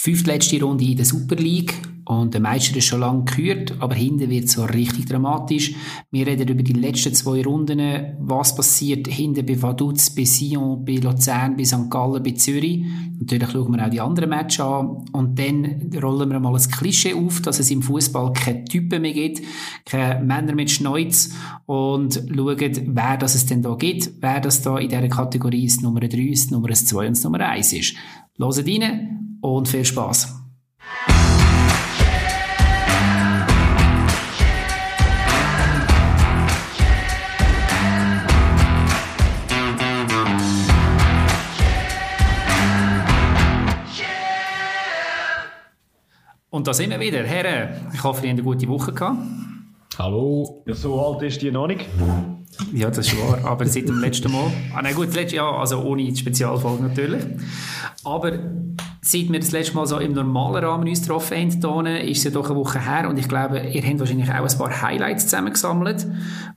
Fünftletzte Runde in der Super League und der Meister ist schon lange gehört, aber hinten wird es so richtig dramatisch. Wir reden über die letzten zwei Runden, was passiert hinten bei Vaduz, bei Sion, bei Luzern, bei St. Gallen, bei Zürich. Natürlich schauen wir auch die anderen Matches an und dann rollen wir mal ein Klischee auf, dass es im Fußball keine Typen mehr gibt, keine Männer mit Schneuz und schauen, wer das es denn da gibt, wer das da in dieser Kategorie ist Nummer 3, ist Nummer 2 und Nummer 1 ist. Hört rein und viel Spaß. Und da sind wir wieder. Herren, ich hoffe, ihr habt eine gute Woche gehabt. Hallo. Ja, so alt ist die noch nicht. Ja, das ist wahr. Aber seit dem letzten Mal. Ah, nein, gut, das letzte Jahr, also ohne die Spezialfolge natürlich. Aber seit wir das letzte Mal so im normalen Rahmen uns getroffen haben, ist es ja doch eine Woche her. Und ich glaube, ihr habt wahrscheinlich auch ein paar Highlights zusammengesammelt,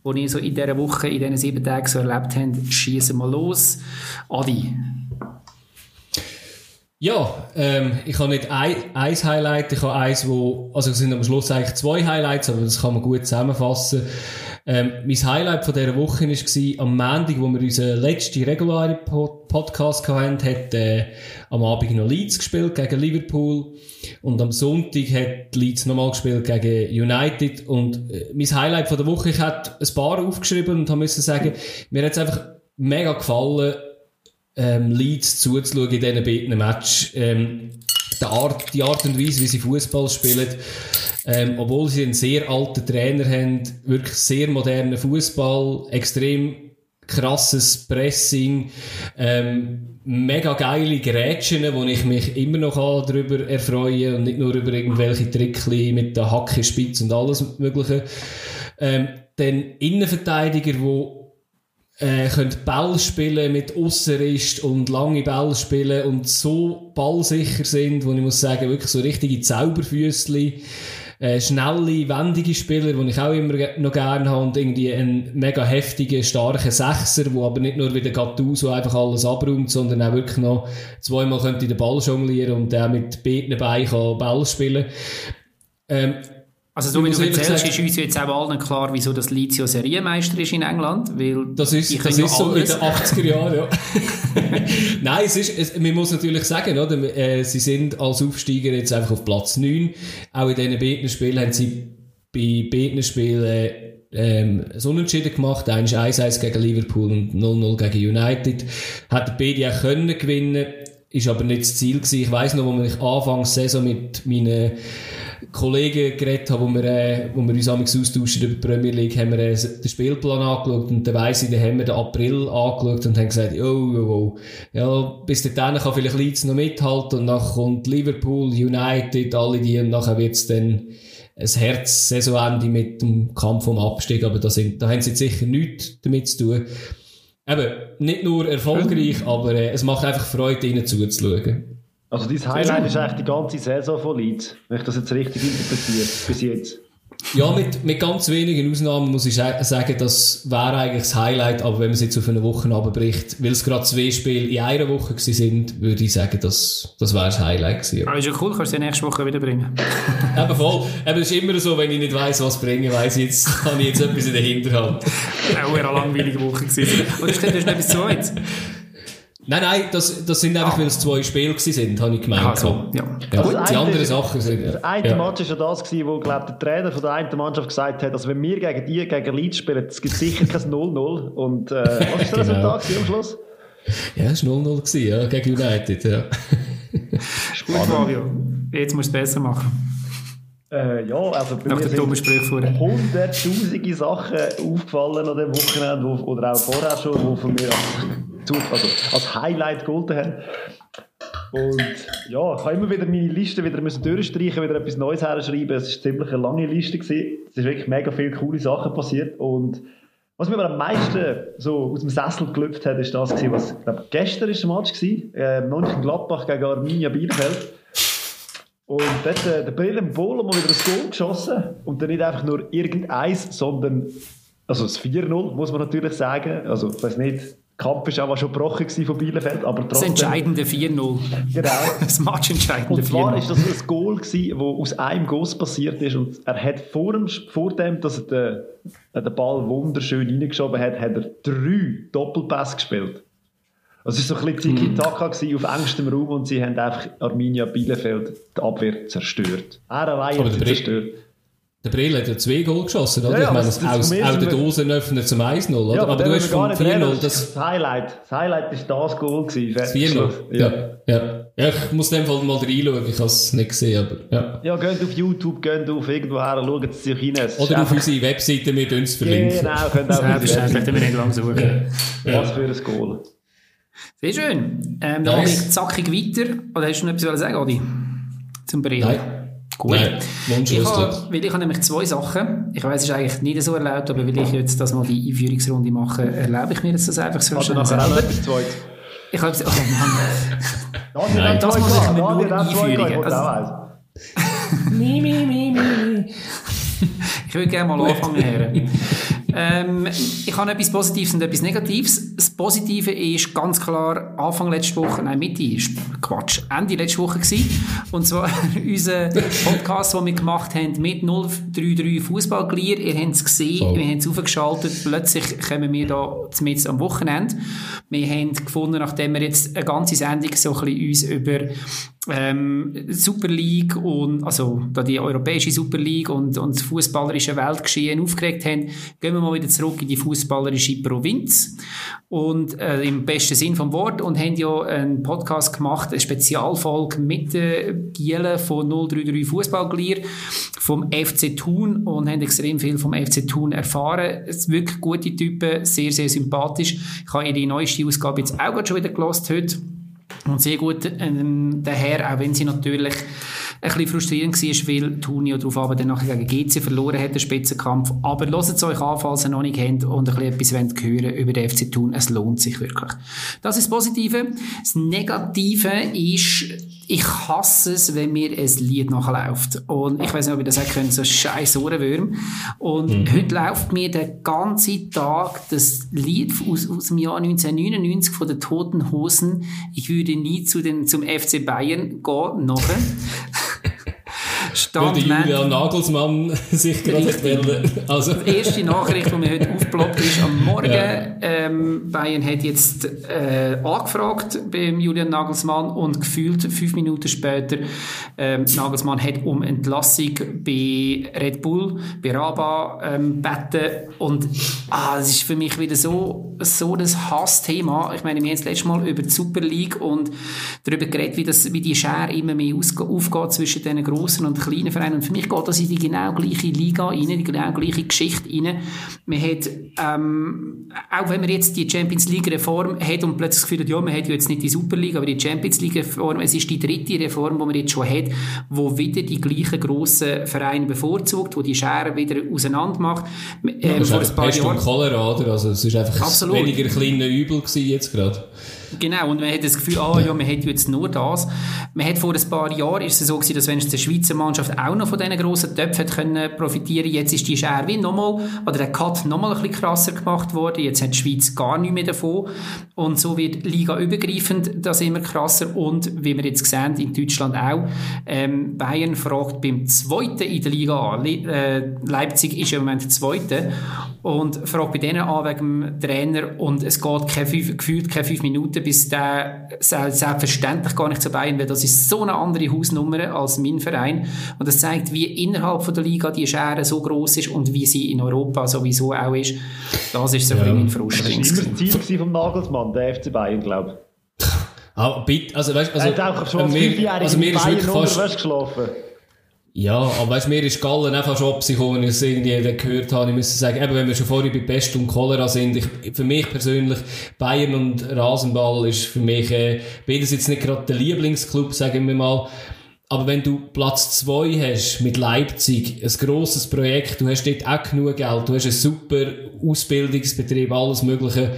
die ihr so in dieser Woche, in diesen sieben Tagen so erlebt habt. Schießen mal los. Adi. Ja, ähm, ich habe nicht ein, ein Highlight, ich habe eins, wo, also es sind am Schluss eigentlich zwei Highlights, aber das kann man gut zusammenfassen. Ähm, mein Highlight von dieser Woche war am Montag, wo wir unseren letzten regulären Podcast hatten, hat äh, am Abend noch Leeds gespielt gegen Liverpool und am Sonntag hat Leeds nochmal gespielt gegen United und äh, mein Highlight von der Woche, ich hatte ein paar aufgeschrieben und habe müssen sagen, mir hat es einfach mega gefallen, ähm, Leeds zuzuschauen in diesen beiden Match. Ähm, die Art, die Art und Weise, wie sie Fußball spielen, ähm, obwohl sie einen sehr alten Trainer haben, wirklich sehr modernen Fußball, extrem krasses Pressing, ähm, mega geile Grätschen, wo ich mich immer noch darüber erfreue und nicht nur über irgendwelche Trickli mit der Hacke, Spitz und alles Mögliche. Ähm, dann Innenverteidiger, wo äh, können Ball spielen mit Ausserist und lange Ball spielen und so ballsicher sind, wo ich muss sagen, wirklich so richtige Zauberfüßli, äh, schnelle, wendige Spieler, die ich auch immer noch gerne habe und irgendwie einen mega heftigen, starken Sechser, wo aber nicht nur wie der Gattuso einfach alles abräumt, sondern auch wirklich noch zweimal könnte den Ball jonglieren und der mit beiden Beinen Ball spielen. Ähm, also so wie du erzählst, ist uns jetzt auch allen klar, wieso das Lizio Serienmeister ist in England, weil das ist, das ist so in den 80er Jahren, ja. Nein, es ist, es, man muss natürlich sagen, oder, äh, sie sind als Aufsteiger jetzt einfach auf Platz 9. Auch in diesen beiden Spielen haben sie bei beiden Spielen ähm, so Unentschieden gemacht. Eins 1-1 gegen Liverpool und 0-0 gegen United. Hat beide auch können gewinnen, ist aber nicht das Ziel gewesen. Ich weiss noch, wo ich anfangs Saison mit meinen Kollegen geredet habe, wo wir, äh, wo wir uns austauschen über die Premier League, haben wir äh, den Spielplan angeschaut und dann weiss ich, dann haben wir den April angeschaut und haben gesagt, oh, oh, oh, ja, bis dahin kann vielleicht Leeds noch mithalten und dann kommt Liverpool, United, alle die und nachher wird's dann ein Herz-Saisonende mit dem Kampf um Abstieg, aber da, sind, da haben sie jetzt sicher nichts damit zu tun. Eben, nicht nur erfolgreich, aber äh, es macht einfach Freude, ihnen zuzuschauen. Also dein Highlight ist eigentlich die ganze Saison von Leeds, wenn ich das jetzt richtig interpretiere, bis jetzt. Ja, mit, mit ganz wenigen Ausnahmen muss ich sagen, das wäre eigentlich das Highlight, aber wenn man es jetzt auf eine Woche abbricht, weil es gerade zwei Spiele in einer Woche sind, würde ich sagen, das, das wäre das Highlight gewesen. Aber ist ja cool, kannst du die nächste Woche wieder bringen. Eben voll. Eben, es ist immer so, wenn ich nicht weiss, was bringen, weiss ich jetzt, habe ich jetzt etwas in der Hinterhand. Auch eine langweilige Woche gewesen. Oder steht da noch etwas Zweites? Nein, nein, das, das sind einfach, ah. weil es zwei Spiele sind, habe ich gemeint. Also, ja. ja. Gut, die anderen Sachen sind... Das eine ja. Match war ja das, gewesen, wo glaub, der Trainer von der einen Mannschaft gesagt hat, also wenn wir gegen die, gegen Leeds spielen, es gibt sicher kein 0-0. Und äh, was war das genau. Resultat am Schluss? Ja, es war 0-0, ja, gegen United, ja. ist gut, Fabio. Jetzt musst du es besser machen. Äh, ja, also bei Nach mir sind hunderttausende Sachen aufgefallen an dem Wochenende, wo, oder auch vorher schon, die von mir also als Highlight gegolten haben. Und ja, ich habe immer wieder meine Liste wieder müssen durchstreichen, wieder etwas Neues herschreiben. Es war ziemlich eine lange Liste. Gewesen. Es ist wirklich mega viele coole Sachen passiert. Und was mir aber am meisten so aus dem Sessel gelüpft hat, ist das was, ich glaube, gestern war der Match gewesen, äh, Mönchengladbach gegen Arminia Bielefeld. Und dort äh, der Brillen Bohler mal wieder ein Goal geschossen. Und dann nicht einfach nur irgendeins, sondern, also das 4-0, muss man natürlich sagen. Also, ich weiß nicht, Kampf war auch schon gebrochen von Bielefeld, aber trotzdem... Das entscheidende 4-0. Genau. Das matchentscheidende 4-0. Und zwar ist das ein Goal gewesen, das aus einem Guss passiert ist und er hat vor dem, vor dem dass er den, den Ball wunderschön reingeschoben hat, hat er drei Doppelpass gespielt. Also es war so ein bisschen Tiki-Taka mhm. auf engstem Raum und sie haben einfach Arminia Bielefeld die Abwehr zerstört. Er allein hat sie zerstört. Der Brill hat ja zwei Goal geschossen, oder? Ja, ja, ich meine, das, das aus, auch der Dosenöffner zum 1-0, oder? Ja, aber, aber du hast vom 4-0 das... Das Highlight, das Highlight ist das Goal gewesen. Das 4-0? Ja. ja. Ja. Ich muss in dem Fall mal reinschauen, ich habe es nicht gesehen, aber ja. Ja, geht auf YouTube, geht auf irgendwo her, schaut es sich rein. Oder auf unsere Webseite, wir uns verlinken. Genau, könnt auch auf Selbstverständlich, wir nicht lang suchen. Was für ein Goal. Sehr schön. Ähm, dann nice. ich zackig weiter. Oder hast du noch etwas zu sagen, Adi? Zum Brill? Nein. Gut. Nein, ich habe, weil ich habe nämlich zwei Sachen. Ich weiß, es ist eigentlich nicht so erlaubt, aber weil ich jetzt das mal die Einführungsrunde mache, erlaube ich mir jetzt das einfach so schnell. Also nachher etwas Zweites. Ich habe gesagt, oh Mann. Nein, das muss ich mir nur einführen. Also, mi, mi, mi, mi. Ich würde gerne mal anfangen, Herr. ähm, ich habe etwas Positives und etwas Negatives. Das Positive ist ganz klar Anfang letzte Woche, nein, Mitte, Quatsch, Ende letzte Woche gewesen. Und zwar unser Podcast, den wir gemacht haben mit 033 Fußballglier. Ihr habt es gesehen, so. wir haben es aufgeschaltet. Plötzlich kommen wir da zumindest am Wochenende. Wir haben gefunden, nachdem wir jetzt eine ganze Sendung so ein bisschen uns über ähm, Super League und also da die europäische Super League und, und das fußballerische Weltgeschehen aufgeregt haben, gehen wir mal wieder zurück in die fußballerische Provinz und äh, im besten Sinn vom Wort und haben ja einen Podcast gemacht, eine Spezialfolge mit äh, Gielen von 033 Fußballglier vom FC Thun und haben extrem viel vom FC Thun erfahren. Es sind wirklich gute Typen, sehr, sehr sympathisch. Ich habe ihre neueste Ausgabe jetzt auch schon wieder gelost heute und sehr gut ähm, daher, auch wenn sie natürlich ein bisschen frustrierend war, weil Tunio darauf aber dann nachher gegen GC verloren hat, den Spitzenkampf. Aber lasst es euch an, falls ihr noch nicht kennt und ein bisschen etwas hören über den FC Thun. Es lohnt sich wirklich. Das ist das Positive. Das Negative ist, ich hasse es, wenn mir ein Lied nachläuft. Und ich weiß nicht, ob ihr das auch könnt, so scheiß Ohrenwürm. Und mhm. heute läuft mir den ganzen Tag das Lied aus, aus dem Jahr 1999 von den Toten Hosen. Ich würde nie zu den, zum FC Bayern gehen, nachher. Stand Weil Julian Nagelsmann sich gerade melden. Also. Die erste Nachricht, die mir heute aufgeploppt ist, am Morgen, ja. ähm, Bayern hat jetzt äh, angefragt beim Julian Nagelsmann und gefühlt fünf Minuten später, ähm, Nagelsmann hat um Entlassung bei Red Bull, bei Raba ähm, beten und ah, das ist für mich wieder so, so ein Hassthema. Ich meine, wir haben das letzte Mal über die Super League und darüber geredet, wie, das, wie die Schere immer mehr aufgeht zwischen den grossen und kleinen Vereinen. Und für mich geht das in die genau gleiche Liga rein, die genau gleiche Geschichte rein. Man hat, ähm, auch wenn man jetzt die Champions League Reform hat und plötzlich das Gefühl hat, ja, man hat ja jetzt nicht die Super League, aber die Champions League Reform, es ist die dritte Reform, die man jetzt schon hat, wo wieder die gleichen grossen Vereine bevorzugt, wo die Schere wieder auseinander macht. Ähm, ja, das vor ein paar Jahren. Cholera, oder? Also, es ist einfach Absolut. weniger kleine Übel gewesen jetzt gerade. Genau, und man hat das Gefühl, ah ja, man hat jetzt nur das. Man hat vor ein paar Jahren ist es so gewesen, dass wenn die Schweizer Mannschaft auch noch von diesen grossen Töpfen können profitieren jetzt ist die Schere wie nochmal, oder der Cut nochmal ein bisschen krasser gemacht worden, jetzt hat die Schweiz gar nichts mehr davon. Und so wird Liga übergreifend das immer krasser. Und wie wir jetzt sehen, in Deutschland auch, ähm, Bayern fragt beim Zweiten in der Liga an, Le äh, Leipzig ist im Moment Zweite und fragt bei denen an wegen dem Trainer. Und es geht kein fünf, gefühlt keine fünf Minuten, bis der selbstverständlich gar nicht zu Bayern wird. Das ist so eine andere Hausnummer als mein Verein und das zeigt, wie innerhalb von der Liga die Schere so groß ist und wie sie in Europa sowieso auch ist. Das ist so ja. ein bisschen mein Frust. Das war immer das Ziel vom Nagelsmann, der FC Bayern, glaube ich. Ah, bitte, also weißt, also, er hat auch schon als mir, also mir ist wirklich fast, geschlafen. Ja, aber weißt, mir ist Gallen einfach schon abgekommen, wenn ich es irgendwie gehört habe. Ich muss sagen, eben, wenn wir schon vorher bei Pest und Cholera sind, ich, für mich persönlich, Bayern und Rasenball ist für mich, äh, beides jetzt nicht gerade der Lieblingsclub, sagen wir mal. aber wenn du Platz zwei hast mit Leipzig, ein grosses Projekt, du hast dort auch genug Geld, du hast einen super Ausbildungsbetrieb, alles Mögliche.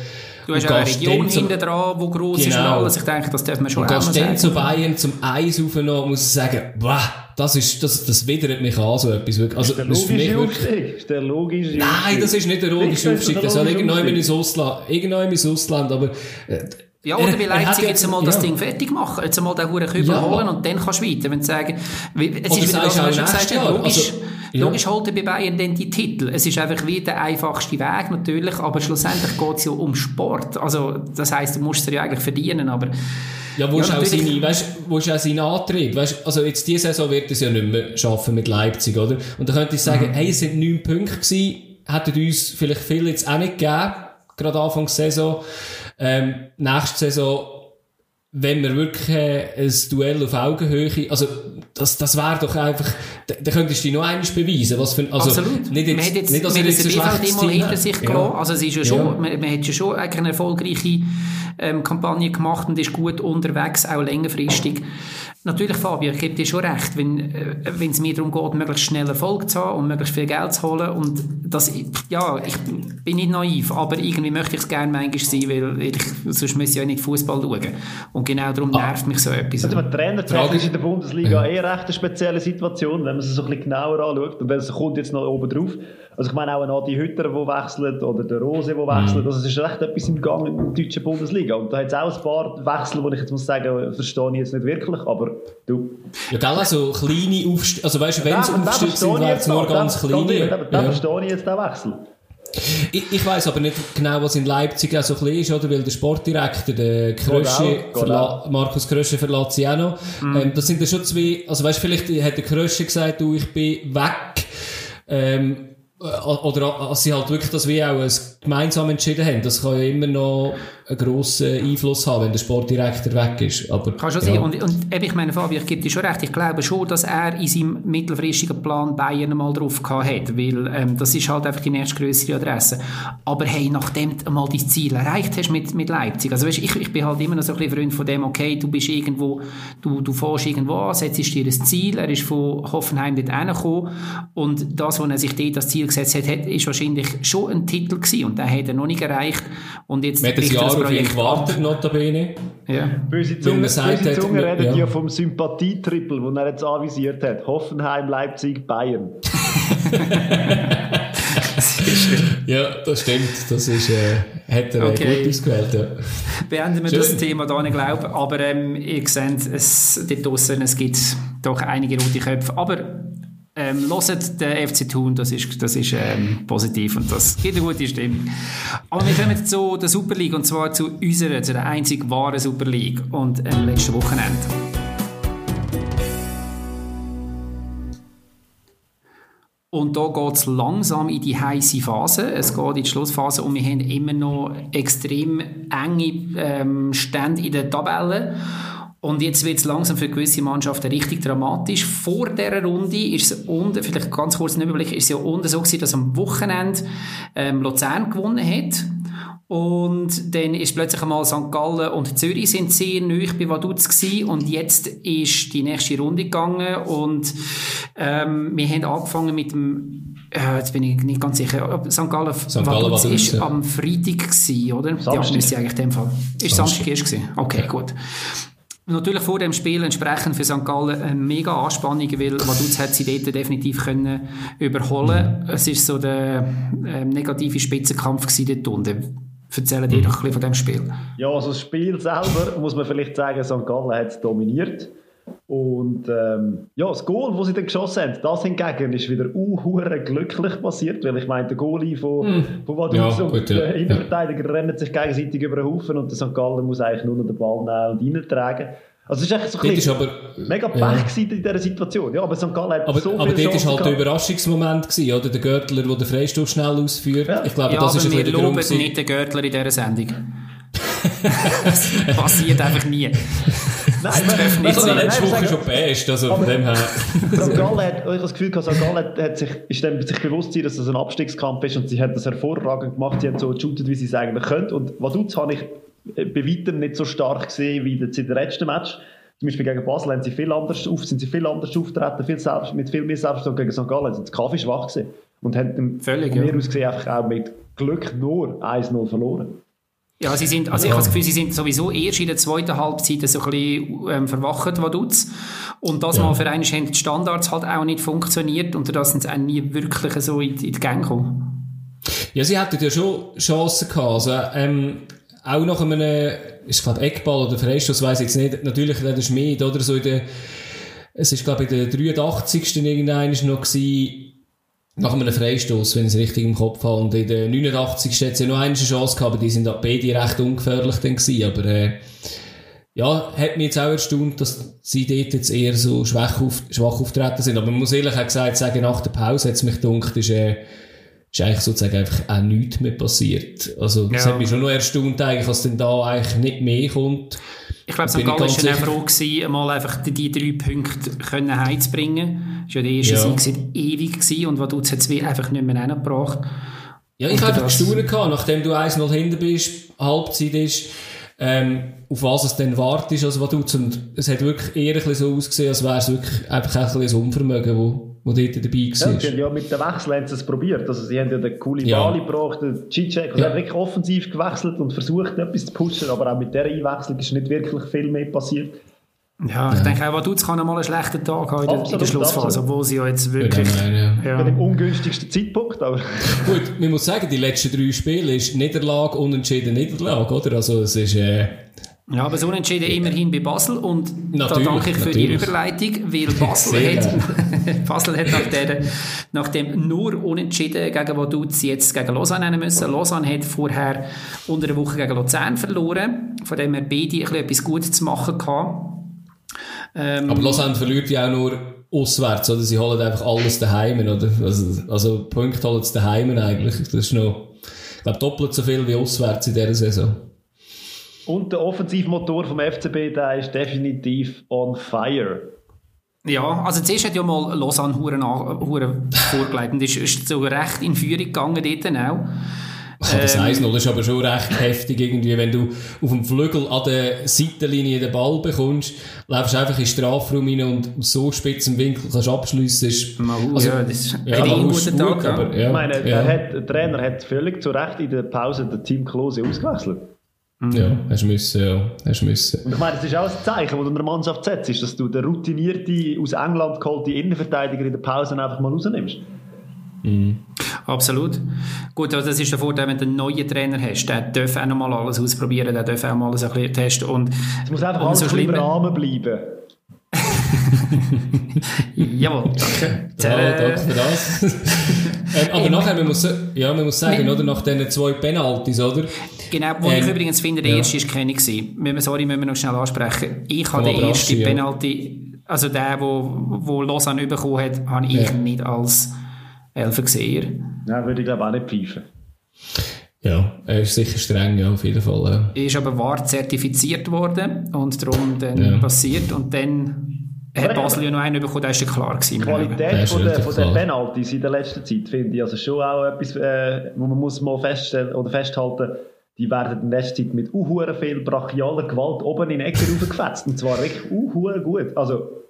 Du hast auch eine Region hinten dran, die gross genau. ist und alles. Ich denke, das darf man schon Und gehst dann zu Bayern zum Eis aufnehmen, muss ich sagen, boah, das ist, das, das widert mich an, so etwas. Also, ist der logische Aufstieg? Ist der logische Nein, das ist nicht der logische Aufstieg. Das soll irgendwann ins Ausland, irgendwann ins Ausland, aber, äh, ja, oder wie Leipzig jetzt einmal das Ding fertig machen, jetzt einmal den Huren Kübel ja. holen und dann kannst du weiter. Wenn du sagen, es oder ist wieder das, was schon gesagt hast, logisch, also, ja. logisch holt er bei Bayern dann die Titel. Es ist einfach wie der einfachste Weg natürlich, aber schlussendlich geht es ja um Sport. Also, das heisst, du musst es ja eigentlich verdienen, aber ja, wo ja, ist auch seine, weißt, wo ist auch sein Antrieb? Weißt, also jetzt diese Saison wird es ja nicht mehr schaffen mit Leipzig, oder? Und da könnte ich sagen, mhm. hey, es sind neun Punkte gewesen, hätten uns vielleicht viel jetzt auch nicht gegeben, gerade Anfang der Saison. Ähm, nächste Saison wenn wir wirklich äh, ein Duell auf Augenhöhe, also das, das wäre doch einfach, da, da könntest du dich noch eines beweisen, was für, also Absolut. nicht jetzt, man hat jetzt, nicht, dass man jetzt ein schlechtes mal hinter sich ja. gelassen, also es ist ja schon, Ja. man, man hat ja schon eigentlich eine erfolgreiche ähm, Kampagne gemacht und ist gut unterwegs, auch längerfristig. Natürlich, Fabio, ich gebe dir schon recht, wenn äh, wenn es mir darum geht, möglichst schnell Erfolg zu haben und möglichst viel Geld zu holen und das, ja, ich bin nicht naiv, aber irgendwie möchte ich es gerne manchmal sein, weil ich, sonst muss ich ja nicht Fußball schauen. Und genau darum Ah. nervt mich so etwas. Also, man Trainer ist in der Bundesliga eh recht eine spezielle Situation, wenn man es so ein bisschen genauer anschaut. Und es kommt jetzt noch oben drauf. Also, ich meine auch ein Adi Hütter, der wechselt, oder der Rose, der wechselt. Also, es ist recht etwas im Gang in der deutschen Bundesliga. Und da hat es auch ein paar Wechsel, wo ich jetzt muss sagen, verstehe ich jetzt nicht wirklich, aber du. Ja, gell, also kleine Aufstütze, also weißt du, wenn es Aufstütze sind, jetzt es nur ganz kleine. Ja. verstehe ich jetzt, den Wechsel. Ich, ich weiss aber nicht genau, was in Leipzig auch so ein ist, oder? Weil der Sportdirektor, der Krösche, verla- Markus Krösche verlässt sie auch noch. Ähm, das sind ja schon zwei, also weißt du, vielleicht hat der Krösche gesagt, du, ich bin weg. Ähm, äh, oder als sie halt wirklich das wie auch gemeinsam entschieden haben. Das kann ja immer noch einen grossen Einfluss haben, wenn der Sportdirektor weg ist. Aber, Kann schon ja. sein. Und, und eben, ich meine, Fabio, ich gebe dir schon recht. Ich glaube schon, dass er in seinem mittelfristigen Plan Bayern mal drauf gehabt hat, weil ähm, das ist halt einfach die nächstgrößere Adresse. Aber hey, nachdem du mal dein Ziel erreicht hast mit, mit Leipzig, also weißt, ich, ich bin halt immer noch so ein bisschen Freund von dem, okay, du bist irgendwo, du, du fährst irgendwo an, setzt dir ein Ziel, er ist von Hoffenheim dort hingekommen und das, was er sich dort als Ziel gesetzt hat, ist wahrscheinlich schon ein Titel gewesen und den hat er noch nicht erreicht und jetzt bricht er Jahr ab. gewartet, notabene. Ja. Böse Zunge, böse Zunge ja. redet ja vom Sympathietrippel, den er jetzt anvisiert hat. Hoffenheim, Leipzig, Bayern. Ja, das stimmt. Das ist, äh, hat er Okay. äh, gut ausgewählt, ja. beenden wir Schön. das Thema da nicht glauben. Aber ähm, ihr seht, es, dort draussen, es gibt doch einige rote Köpfe. Aber ähm, hört den FC Thun, das ist, das ist ähm, positiv und das gibt eine gute Stimmung. Aber wir kommen zu der Super League und zwar zu unserer, zu der einzig wahren Super League und am letzten Wochenende. Und da geht es langsam in die heiße Phase. Es geht in die Schlussphase und wir haben immer noch extrem enge ähm, Stände in der Tabelle. Und jetzt wird es langsam für gewisse Mannschaften richtig dramatisch. Vor dieser Runde ist es unten, vielleicht ganz kurz ein Überblick, ist es ja unten so gewesen, dass am Wochenende ähm, Luzern gewonnen hat. Und dann ist plötzlich einmal St. Gallen und Zürich sind sehr neu bei Vaduz gewesen. Und jetzt ist die nächste Runde gegangen und ähm, wir haben angefangen mit dem äh, jetzt bin ich nicht ganz sicher, ob St. Gallen, Gallen Vaduz ist ja. am Freitag gewesen, oder? Ja, Samstag. müsste eigentlich in dem Fall. Ist Samstag erst gewesen? Okay, gut. Natürlich vor dem Spiel entsprechend für St. Gallen eine mega Anspannung, weil Vaduz hat sie dort definitiv können überholen. Es ist so der ähm, negative Spitzenkampf gewesen dort unten. Erzählen dir doch ein bisschen von dem Spiel. Ja, also das Spiel selber, muss man vielleicht sagen, St. Gallen hat es dominiert. Und ähm, ja, das Goal, das sie dann geschossen haben, das hingegen ist wieder unhure glücklich passiert, weil ich meine, der Goalie von, von Vaduz Ja, und gut, ja. der Innenverteidiger rennen sich gegenseitig über den Haufen und der St. Gallen muss eigentlich nur noch den Ball nehmen und reintragen. Also es ist echt so ein ist bisschen aber, mega Pech ja. in dieser Situation. Ja, aber St. Gallen hat aber, so aber dort ist Chancen halt der. Überraschungsmoment gewesen, oder? Der Görtler, der den Freistoß schnell ausführt. Ja. Ich glaube, Ja, das ist ein wir bisschen der Grund. loben gewesen. nicht den Görtler in dieser Sendung. Das passiert einfach nie. Nein, Das darf nicht sein. letzte Woche schon best, also von dem her. St. Gallen hat, ich habe das Gefühl, gehabt, St. Gallen hat, sich, ist dem sich bewusst gewesen, dass das ein Abstiegskampf ist und sie hat das hervorragend gemacht. Sie haben so geshootet, wie sie es eigentlich können. Und Vaduz habe ich bei weitem nicht so stark gesehen wie in den letzten Match. zum Beispiel gegen Basel haben sie viel anders auf, sind sie viel anders auftreten, viel selbst, mit viel mehr Selbstvertrauen gegen St. Gallen sind sie Kaffee schwach gewesen. Und haben Völlig, von mir ja. aus gesehen einfach auch mit Glück nur 1-0 verloren. Ja, sie sind, also ich habe das Gefühl, sie sind sowieso erst in der zweiten Halbzeit so ein bisschen ähm, verwacht, Vaduz. Und das Ja. mal für einen haben die Standards halt auch nicht funktioniert und da sind sie auch nie wirklich so in, in die Gänge gekommen. Ja, sie hätten ja schon Chancen gehabt. Also, ähm, auch nach einem, ist glaube Eckball oder Freistoß, weiss ich jetzt nicht. Natürlich der Schmied oder so in der, es ist glaube ich in der 83. irgendein ist noch gewesen, nach einem Freistoß, wenn ich es richtig im Kopf habe. Und in der 89. hat sie ja noch eine Chance gehabt, aber die sind beide recht ungefährlich dann gewesen. Aber, äh, ja, hat mich jetzt auch erstaunt, dass sie dort jetzt eher so schwach, auf, schwach auftreten sind. Aber man muss ehrlich gesagt sagen, nach der Pause hat es mich gedacht, ist, äh, ist eigentlich sozusagen einfach auch nichts mehr passiert. Also, das Ja. hat mich schon noch erstaunt eigentlich, dass denn da eigentlich nicht mehr kommt. Ich glaube, St. Gallen war dann froh gewesen, mal einfach die, die drei Punkte können heimzubringen. Das war ja der erste Ja. Sieg seit ewig gewesen und hat es wie einfach nicht mehr hingebracht. Ja, ich habe gestaunt nachdem du 1-0 hinten bist, Halbzeit ist, ähm, auf was es dann wartest, also was du und es hat wirklich eher ein bisschen so ausgesehen, als wäre es wirklich einfach ein bisschen ein Unvermögen, wo, wo dort dabei Ja, war. sie haben ja mit dem Wechsel haben sie es probiert. Also sie haben ja den Koulibaly Ja. gebracht, den Cicek, also Ja. haben wirklich offensiv gewechselt und versucht, etwas zu pushen, aber auch mit dieser Einwechslung ist nicht wirklich viel mehr passiert. Ja, ich denke auch, Vaduz kann einmal einen schlechten Tag haben in der, in der Absolut, Schlussphase, absolut. obwohl sie ja jetzt wirklich... ich meinen, ja. Bei dem Ja, ungünstigsten Zeitpunkt, aber Gut, man muss sagen, die letzten drei Spiele ist Niederlage, Unentschieden, Niederlage, oder? Also es ist, äh, ja aber so unentschieden immerhin bei Basel und Natürlich, da danke ich für die natürlich. Überleitung, weil Basel Sehr hat, Basel hat nach, der, nach dem nur Unentschieden gegen Vaduz jetzt gegen Lausanne nehmen müssen. Lausanne hat vorher unter der Woche gegen Luzern verloren, von dem her beide etwas Gutes zu machen gehabt. Ähm, aber Lausanne verliert ja auch nur auswärts, oder? Sie holen einfach alles daheim, oder? Also, also Punkte holen sie daheim eigentlich. Das ist noch, ich glaube, doppelt so viel wie auswärts in dieser Saison. Und der Offensivmotor vom FCB, der ist definitiv on fire. Ja, also zuerst hat ja mal Lausanne Huren, an- Huren vorgelegt und ist, ist so recht in Führung gegangen dort auch. Ah, das 1-0 ist aber schon recht heftig irgendwie, wenn du auf dem Flügel an der Seitenlinie den Ball bekommst, läufst einfach in den Strafraum rein und so spitzem Winkel kannst abschliessen, ist, Also, ja, das ist ja, ist guten Tag. aber, ja, Ich meine, ja, der, hat, der Trainer hat völlig zu Recht in der Pause den Team Klose ausgewechselt. Ja, hast müssen, ja, hast müssen. Und ich meine, das ist auch ein Zeichen, das du einer Mannschaft setzt, ist, dass du den routinierten, aus England geholten Innenverteidiger in der Pause einfach mal rausnimmst. Absolut. Gut, also das ist der Vorteil, wenn du einen neuen Trainer hast. Der darf auch noch mal alles ausprobieren, der darf auch mal alles ein bisschen testen. Und Es muss einfach alles im Rahmen bleiben. Jawohl, danke. Ja, danke für das. ähm, aber nachher, man muss, ja, man muss sagen, oder, nach diesen zwei Penalties, oder? Genau, wo Ähm, ich übrigens finde, der ja. erste war keine gewesen. Sorry, müssen wir noch schnell ansprechen. Ich habe den ersten ja. Penalty, also der, wo, wo Lausanne bekommen hat, habe ich Ja. nicht als Elfer gesehen. Ja, würde ich glaube auch nicht pfeifen. Ja, er ist sicher streng, ja, auf jeden Fall. Ja. Er ist aber wahr zertifiziert worden und darum dann Ja. passiert. Und dann hat Basel ja noch einen bekommen, der ist ja klar gewesen. Die. Qualität von der, von der. Penalties in der letzten Zeit finde ich also schon auch etwas, äh, wo man muss mal feststellen oder festhalten, die werden in letzter Zeit mit uhuere viel brachialer Gewalt oben in die Ecke raufgefetzt. Und zwar wirklich uhuere gut. Also,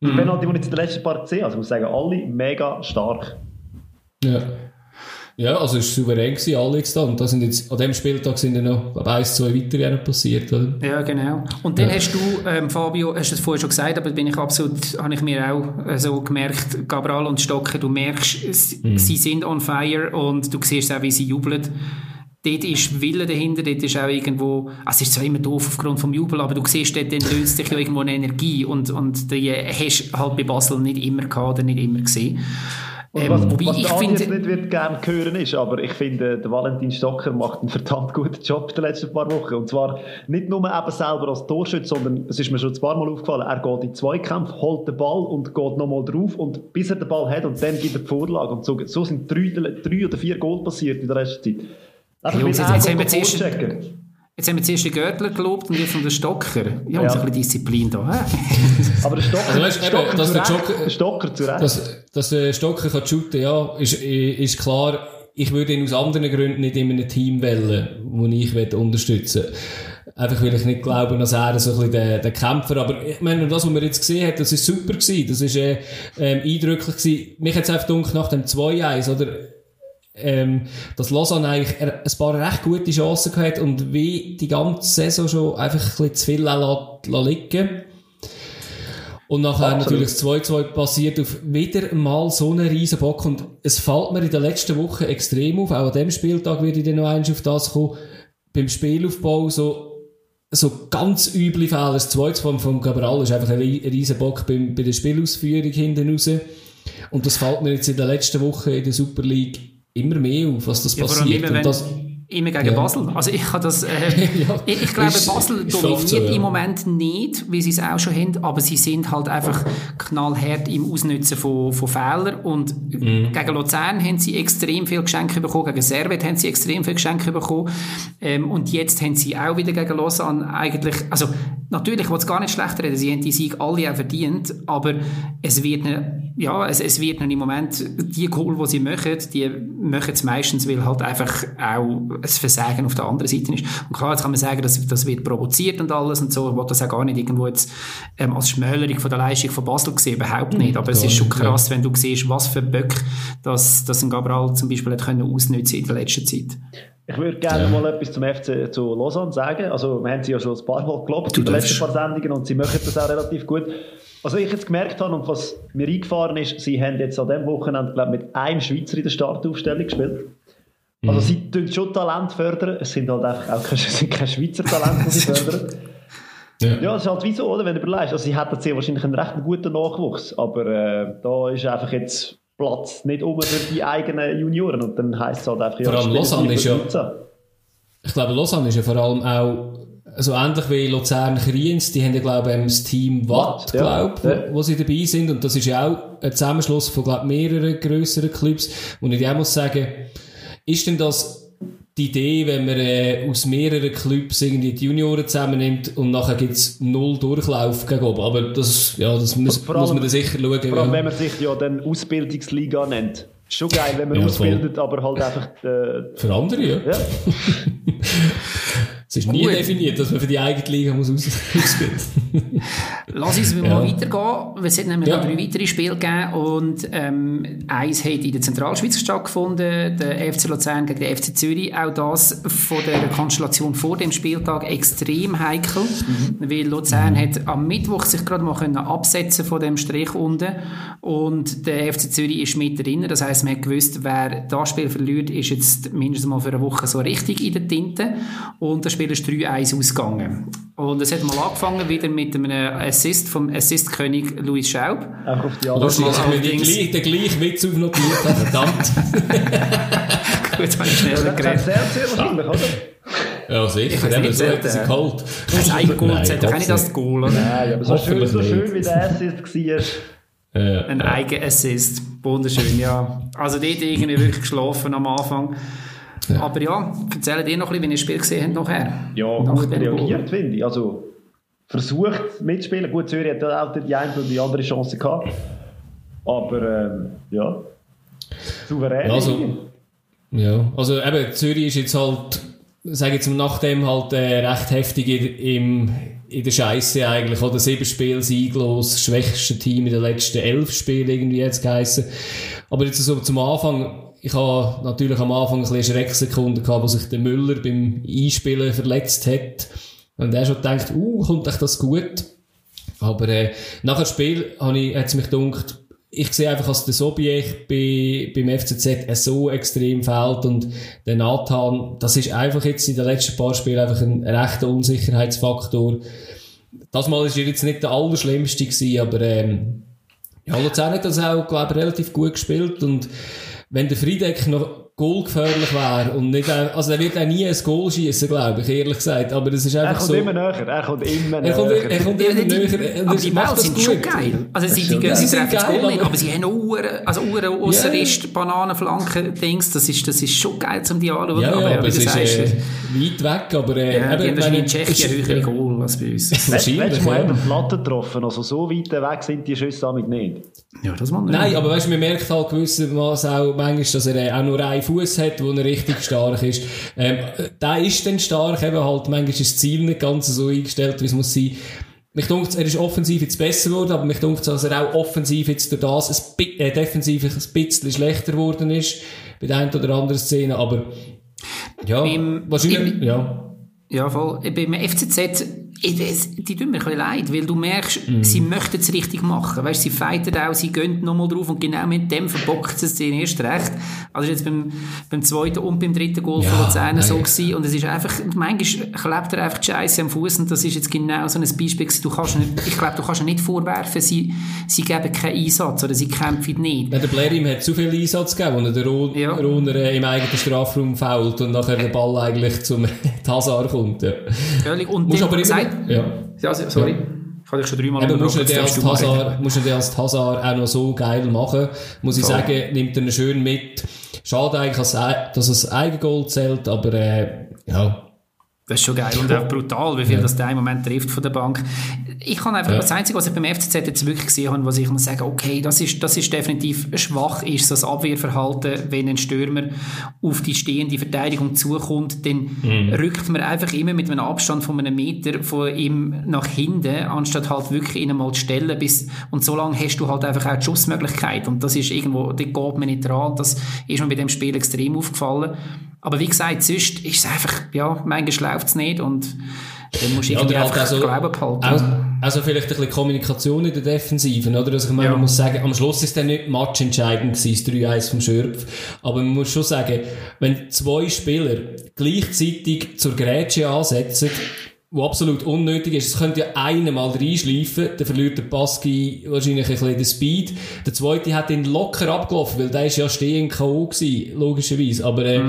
die Mhm. Penalty, die ich jetzt in der letzten Part gesehen habe, also ich muss sagen, alle mega stark. Ja. Ja, also es war souverän gewesen, jetzt da. Und da sind jetzt, an dem Spieltag sind ja noch, glaube eins, zwei weitere passiert, oder? Ja, genau. Und dann hast du, ähm, Fabio, hast du es vorher schon gesagt, aber bin ich absolut, habe ich mir auch äh, so gemerkt, Cabral und Stocker, du merkst, s- sie sind on fire und du siehst auch, wie sie jubeln. Dort ist Wille dahinter, dort ist auch irgendwo, also es ist zwar immer doof aufgrund vom Jubel, aber du siehst, dort löst sich ja irgendwo eine Energie und, und die hast du halt bei Basel nicht immer gehabt oder nicht immer gesehen. Ähm, was, wobei was ich Adi jetzt finde, nicht wird gerne hören ist, aber ich finde, der Valentin Stocker macht einen verdammt guten Job in den letzten paar Wochen. Und zwar nicht nur eben selber als Torschütze, sondern es ist mir schon ein paar Mal aufgefallen, er geht in Zweikämpfe, holt den Ball und geht nochmal drauf und bis er den Ball hat und dann gibt er die Vorlage. Und so, so sind drei, drei oder vier Goal passiert in der letzten Zeit. Einfach Jungs, weil jetzt- jetzt haben wir zuerst-. Jetzt haben wir zuerst den Görtler gelobt und jetzt von den Stocker. Ja, Ja. und so ein bisschen Disziplin da. hä? Aber der Stocker, Also weißt eben, dass der Joker- Stocker zu Recht. Dass, dass der Stocker kann shooten, ja, ist, ist klar. Ich würde ihn aus anderen Gründen nicht in einem Team wählen, wo ich will unterstützen Einfach weil ich nicht glaube, dass er so ein bisschen der, der Kämpfer, aber ich meine, das, was man jetzt gesehen hat, das ist super gewesen, das ist äh, ähm, eindrücklich gewesen. Mich hat es einfach dunkel nach dem 2-1, oder? Ähm, dass Lausanne eigentlich ein paar recht gute Chancen gehabt und wie die ganze Saison schon einfach ein bisschen zu viel liegen liegen. Und nachher Absolut. natürlich das 2-2 passiert auf wieder mal so einen riesen Bock. Und es fällt mir in den letzten Wochen extrem auf, auch an dem Spieltag würde ich dann noch eins auf das kommen, beim Spielaufbau so so ganz üble Fehler. Das zweite von, von Cabral ist einfach ein riesen Bock bei, bei der Spielausführung hinten raus. Und das fällt mir jetzt in den letzten Wochen in der Super League immer mehr auf, was das ja, passiert. Immer, das, Immer gegen ja. Basel. Also ich habe das, äh, ja. ich, ich, glaube, ist, Basel dominiert so, ja. im Moment nicht, wie sie es auch schon haben, aber sie sind halt einfach knallhart im Ausnutzen von, von Fehlern und mhm. gegen Luzern haben sie extrem viel Geschenke bekommen, gegen Servet haben sie extrem viel Geschenke bekommen ähm, und jetzt haben sie auch wieder gegen Lausanne eigentlich, also natürlich, ich will es gar nicht schlecht reden, sie haben die Sieg alle auch verdient, aber es wird ne, ja, es, es wird im Moment die Goal, die sie machen, die machen es meistens, weil halt einfach auch ein Versagen auf der anderen Seite ist. Und klar, jetzt kann man sagen, dass das wird provoziert und alles und so. Ich wollte das auch gar nicht irgendwo jetzt ähm, als Schmälerung von der Leistung von Basel gesehen, überhaupt nicht. Aber es ist schon krass, wenn du siehst, was für Böcke das, das ein Gabriel zum Beispiel hat können ausnutzen in der letzten Zeit. Ich würde gerne ja. mal etwas zum FC zu Lausanne sagen. Also, wir haben sie ja schon ein paar Mal gelobt in den letzten paar Sendungen und sie machen das auch relativ gut. Was ich jetzt gemerkt habe und was mir eingefahren ist, sie haben jetzt an diesem Wochenende, glaube mit einem Schweizer in der Startaufstellung gespielt. Also mhm. sie tun schon Talent fördern, es sind halt einfach auch keine, sind keine Schweizer Talente, die sie fördern. Ja. ja, es ist halt wie so, oder? wenn du überlegst. Also sie hätten sehr wahrscheinlich einen recht guten Nachwuchs, aber äh, da ist einfach jetzt Platz nicht um für die eigenen Junioren und dann heisst es halt einfach... Vor allem Lausanne ist ja... Ich glaube, Lausanne ist ja vor allem auch so ähnlich wie Luzern Kriens, die haben ja, glaube ich, das Team Watt, ja, glaub, ja. Wo, wo, sie dabei sind. Und das ist ja auch ein Zusammenschluss von, glaube mehreren grösseren Clubs. Und ich auch muss sagen, ist denn das die Idee, wenn man äh, aus mehreren Clubs irgendwie die Junioren zusammennimmt und nachher gibt es null Durchlauf gegen oben. Aber das, ja, das muss, allem, muss man dann sicher schauen. Vor allem, wenn man sich ja dann Ausbildungsliga nennt. Schon geil, wenn man ja, ausbildet, voll. aber halt einfach... Äh, Für andere, ja. ja. Es ist nie Gut. definiert, dass man für die eigene Liga muss aus ausbilden Lass uns ja. mal weitergehen. Es hat nämlich ja. noch drei weitere Spiele gegeben und ähm, eins hat in der Zentralschweiz stattgefunden, der FC Luzern gegen den FC Zürich. Auch das von der Konstellation vor dem Spieltag extrem heikel, mhm. weil Luzern mhm. hat am Mittwoch sich gerade mal können absetzen von dem Strich unten und der FC Zürich ist mit drin. Das heisst, man hat gewusst, wer das Spiel verliert, ist jetzt mindestens mal für eine Woche so richtig in der Tinte und das Spiel ist 3-1 ausgegangen. Und es hat mal angefangen wieder mit einem Assist vom Assist-König Luis Schaub. Auch auf die andere Seite. Allerdings... Den gleichen Witz aufnotiert, verdammt. Gut, habe ich schneller geredet. Sehr, sehr wahrscheinlich, oder? Ja, sicher. Eben, so hat sie geholt. Das Eigengoal zählt doch nicht das Goal, oder? Nein, aber so schön, so schön wie der Assist war. Ja. Ein Eigenassist. Wunderschön, ja. Also dort irgendwie wirklich geschlafen am Anfang. Ja. Aber ja, erzählt ihr noch ein bisschen, wie ihr das Spiel gesehen habt nachher. Ja, Nach gut reagiert, finde ich. Also, versucht mitzuspielen. Gut, Zürich hat auch die eine oder die andere Chance gehabt. Aber, ähm, ja, souverän. Also, ja, also eben, Zürich ist jetzt halt, sage jetzt mal, nachdem halt äh, recht heftig in, im, in der Scheiße eigentlich, oder sieben Spiele sieglos, schwächste Team in den letzten elf Spielen irgendwie jetzt geheißen. Aber jetzt so zum Anfang, ich habe natürlich am Anfang ein bisschen Schrecksekunden gehabt, wo sich der Müller beim Einspielen verletzt hat. Und er schon gedacht, uh, kommt echt das gut? Aber äh, nach dem Spiel habe ich, hat es mich gedacht, ich sehe einfach, dass der Sobiech bei, beim FCZ so extrem fehlt und der Nathan, das ist einfach jetzt in den letzten paar Spielen einfach ein rechter Unsicherheitsfaktor. Das Mal ist jetzt nicht der allerschlimmste gewesen, aber ähm, ja, Luzern hat das auch, glaube ich, relativ gut gespielt und wenn der Friedeck noch goalgefährlich wäre und nicht, also er wird auch nie ein Goal schießen, glaube ich, ehrlich gesagt. Aber das ist einfach so. Er kommt immer näher, er kommt immer näher. Er kommt, er kommt immer näher. Aber die Bälle sind schon geil. Also sie, die, sie treffen das Goal nicht, aber sie haben auch also Uhren, Ausserist, yeah. Bananenflanken-Dings, das ist, das ist schon geil zum die anschauen. Ja, ja, aber, aber es ist äh, weit weg, aber... Äh, ja, die haben in Tschechien höhere Goal als bei uns. Wahrscheinlich, ja. Mal Platte getroffen, also so weit weg sind die Schüsse damit nicht. Ja, das man nicht. Nein, aber weißt du, man merkt halt gewissermaßen auch manchmal, dass er auch nur ein Fuß hat, wo er richtig stark ist. Ähm, der ist dann stark, eben halt, manchmal ist das Ziel nicht ganz so eingestellt, wie es muss sein. Mich denkt, er ist offensiv jetzt besser geworden, aber mich denkt, dass er auch offensiv jetzt durch das ein, äh, defensiv ein bisschen schlechter geworden ist, bei der einen oder anderen Szene, aber, ja, Beim- wahrscheinlich, im- ja. Ja, voll. Beim FCZ, es- die tun mir ein bisschen leid, weil du merkst, Mhm. sie möchten es richtig machen. Weißt, sie fighten auch, sie gehen nochmal drauf und genau mit dem verbockt es den erst recht. Also jetzt beim, beim zweiten und beim dritten Goal Ja, von Luzern so gewesen. Und es ist einfach, manchmal klebt er einfach die Scheiße am Fuß und das ist jetzt genau so ein Beispiel. Du kannst nicht, ich glaube, du kannst nicht vorwerfen, sie, sie geben keinen Einsatz oder sie kämpfen nicht. Ja, der Blerim hat zu viel Einsatz gegeben, wo er den Ro Ja. Rohner äh, im eigenen Strafraum fault und nachher der Ball eigentlich zum Hazard kommt. Ja. Ehrlich. Und dann aber immer, gesagt- ja. ja, sorry. Ich habe dich schon dreimal Eben, musst du den als. Hazard, musst den als Hazard auch noch so geil machen. Muss ich Voll. sagen, nimmt er schön mit. Schade eigentlich, dass das Eigengoal zählt, aber, äh, ja. Das ist schon geil und auch brutal, wie viel das der im Moment trifft von der Bank. Ich kann einfach, Ja. das Einzige, was ich beim FCZ jetzt wirklich gesehen habe, was ich muss sagen, okay, das ist, das ist definitiv schwach, ist das Abwehrverhalten, wenn ein Stürmer auf die stehende Verteidigung zukommt, dann rückt man einfach immer mit einem Abstand von einem Meter von ihm nach hinten, anstatt halt wirklich ihn mal zu stellen, bis, und so lange hast du halt einfach auch die Schussmöglichkeit und das ist irgendwo, da geht man nicht dran, das ist mir bei dem Spiel extrem aufgefallen. Aber wie gesagt, sonst ist es einfach, ja, manchmal läuft es nicht und dann musst du Ja, irgendwie halt einfach auch so- Glauben behalten. Also, also vielleicht ein bisschen Kommunikation in der Defensive, oder? Also ich meine, Ja. man muss sagen, am Schluss ist dann nicht matchentscheidend gewesen, das 3-1 vom Schürpf. Aber man muss schon sagen, wenn zwei Spieler gleichzeitig zur Grätsche ansetzen, wo absolut unnötig ist, es könnte ja einer mal reinschleifen, dann verliert der Baski wahrscheinlich ein bisschen den Speed. Der zweite hat ihn locker abgelaufen, weil der ist ja stehen K.O. gewesen, logischerweise. Aber, äh,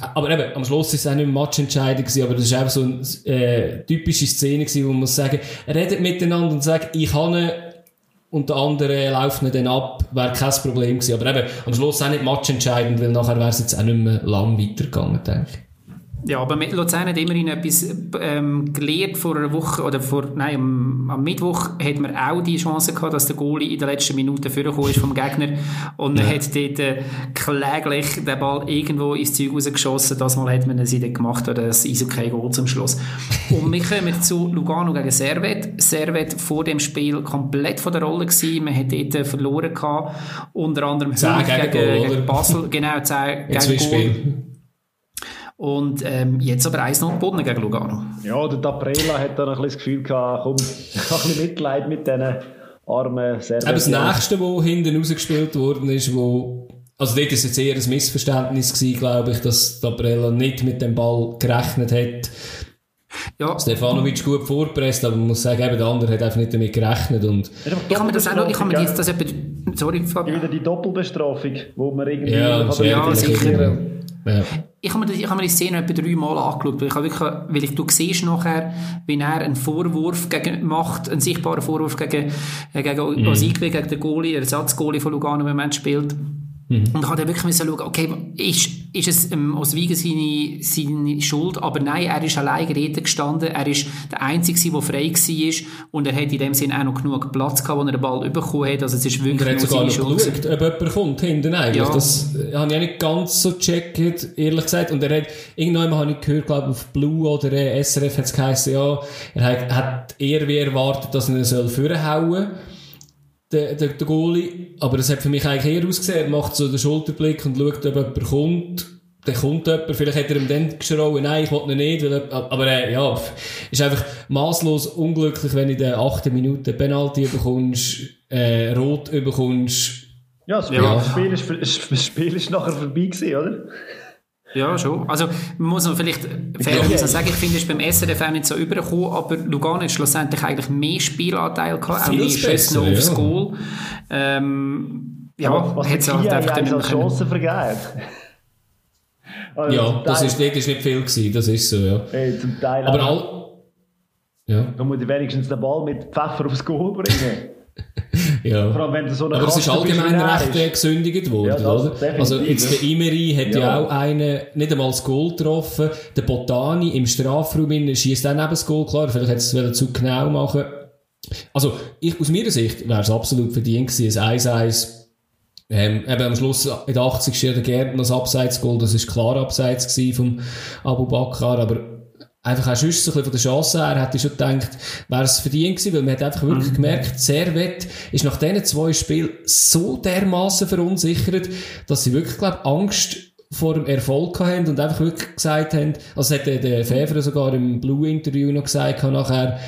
aber eben, am Schluss ist es auch nicht matchentscheidend gewesen, aber das ist einfach so eine äh, typische Szene gewesen, wo man muss sagen, redet miteinander und sagt, ich habe ihn, und der andere läuft ihn dann ab, wäre kein Problem gewesen. Aber eben, am Schluss auch nicht matchentscheidend, weil nachher wäre es jetzt auch nicht mehr lang weitergegangen, denke ich. Ja, aber mit- Luzern hat immerhin etwas ähm, gelernt vor einer Woche, oder vor, nein, am, am Mittwoch hat man auch die Chance gehabt, dass der Goalie in der letzten Minute vorgekommen ist vom Gegner und man hat dort äh, kläglich den Ball irgendwo ins Zeug rausgeschossen. Das Mal hat man es dann gemacht, oder das Eishockey-Goal zum Schluss. Und wir kommen zu Lugano gegen Servet. Servet vor dem Spiel komplett von der Rolle gewesen. Man hat dort äh, verloren gehabt. Unter anderem gegen gegen, Goal, gegen? Basel. Genau, 10 Jetzt gegen Goal. Spiel. Und ähm, jetzt aber 1-0 gewonnen gegen Lugano. Ja, der Daprela hat dann ein bisschen das Gefühl gehabt, komm, ich habe ein bisschen Mitleid mit diesen armen Serben. Eben das nächste, wo hinten rausgespielt worden ist, wo, also dort ist jetzt eher ein Missverständnis gewesen, glaube ich, dass Dabrella nicht mit dem Ball gerechnet hat. Ja, Stefanovic gut vorpresst, aber man muss sagen, eben der andere hat einfach nicht damit gerechnet und, ich habe mir das auch noch, ich habe mir jetzt das etwa, sorry? Fabian. Wieder die Doppelbestrafung, wo man irgendwie... Ja, ja, sicher. ja. Ich habe mir, ich habe mir die Szene etwa dreimal angeschaut, weil ich wirklich, weil ich, du siehst nachher, wie er einen Vorwurf gegen, macht, einen sichtbaren Vorwurf gegen, äh, gegen Mhm. Osigwe, gegen den Goalie, Ersatzgoalie von Lugano im Moment spielt. Mhm. Und ich habe dann wirklich müssen schauen, okay, ist, ist es ähm, Oswige seine, seine Schuld? Aber nein, er ist allein reden gestanden. Er ist der Einzige, der frei war. Und er hat in dem Sinn auch noch genug Platz gehabt, wo er den Ball bekommen hat. Also es ist Und wirklich er hat sogar noch geschaut, ob jemand kommt hinten eigentlich. Ja. Das äh, habe ich auch nicht ganz so gecheckt, ehrlich gesagt. Und er hat, irgendwann habe ich gehört, glaube ich, auf Blue oder äh, SRF hat es geheißen, ja, er hat, hat eher wie erwartet, dass er ihn soll vorhauen soll. Der, der, der Goalie. Aber es hat für mich eigentlich eher ausgesehen, er macht so den Schulterblick und schaut, ob jemand kommt. Dann kommt jemand, vielleicht hat er ihm dann geschrauen, nein, ich will ihn nicht, weil, er- aber äh, ja, ist einfach maßlos unglücklich, wenn du in der achten Minute Penalty bekommst, äh, Rot bekommst, Ja, das Spiel, Ja. Das, Spiel ist, das Spiel ist nachher vorbei gewesen, oder? Ja, schon. Also, man muss noch vielleicht fairerweise sagen, ich finde, es ist beim SRF auch nicht so übergekommen, aber Lugano hat schlussendlich eigentlich mehr Spielanteil gehabt, auch mehr Schüsse noch aufs ja. Goal. Ähm, ja, was hat der halt einfach dann nicht als mehr können. Chance vergeben. Also Ja, das ist, ist nicht viel gewesen, das ist so, ja. Ey, zum Teil Aber auch- all, ja, Da muss ich wenigstens den Ball mit Pfeffer aufs Goal bringen. Vor ja. allem, wenn du so eine Aber es ist allgemein recht ist. gesündigt worden, Ja, das oder? definitiv, Also jetzt der Imeri hat ja. Ja. auch einen, nicht einmal das Goal getroffen. Der Botani im Strafraum schießt dann eben das Goal, klar, vielleicht hätte es es zu genau machen. Also, ich, aus meiner Sicht wäre es absolut verdient gewesen, ein 1-1 ähm, eben am Schluss in der 80. Jahr der Gärtner das Abseits-Goal, das ist klar Abseits vom Abu Bakr, aber einfach auch sonst so ein bisschen von der Chance her, hätte ich schon gedacht, wäre es verdient gewesen, weil man hat einfach wirklich gemerkt, Servet ist nach diesen zwei Spielen so dermaßen verunsichert, dass sie wirklich, glaube Angst vor dem Erfolg haben und einfach wirklich gesagt haben, also hat der, der Fever sogar im Blue-Interview noch gesagt, nachher,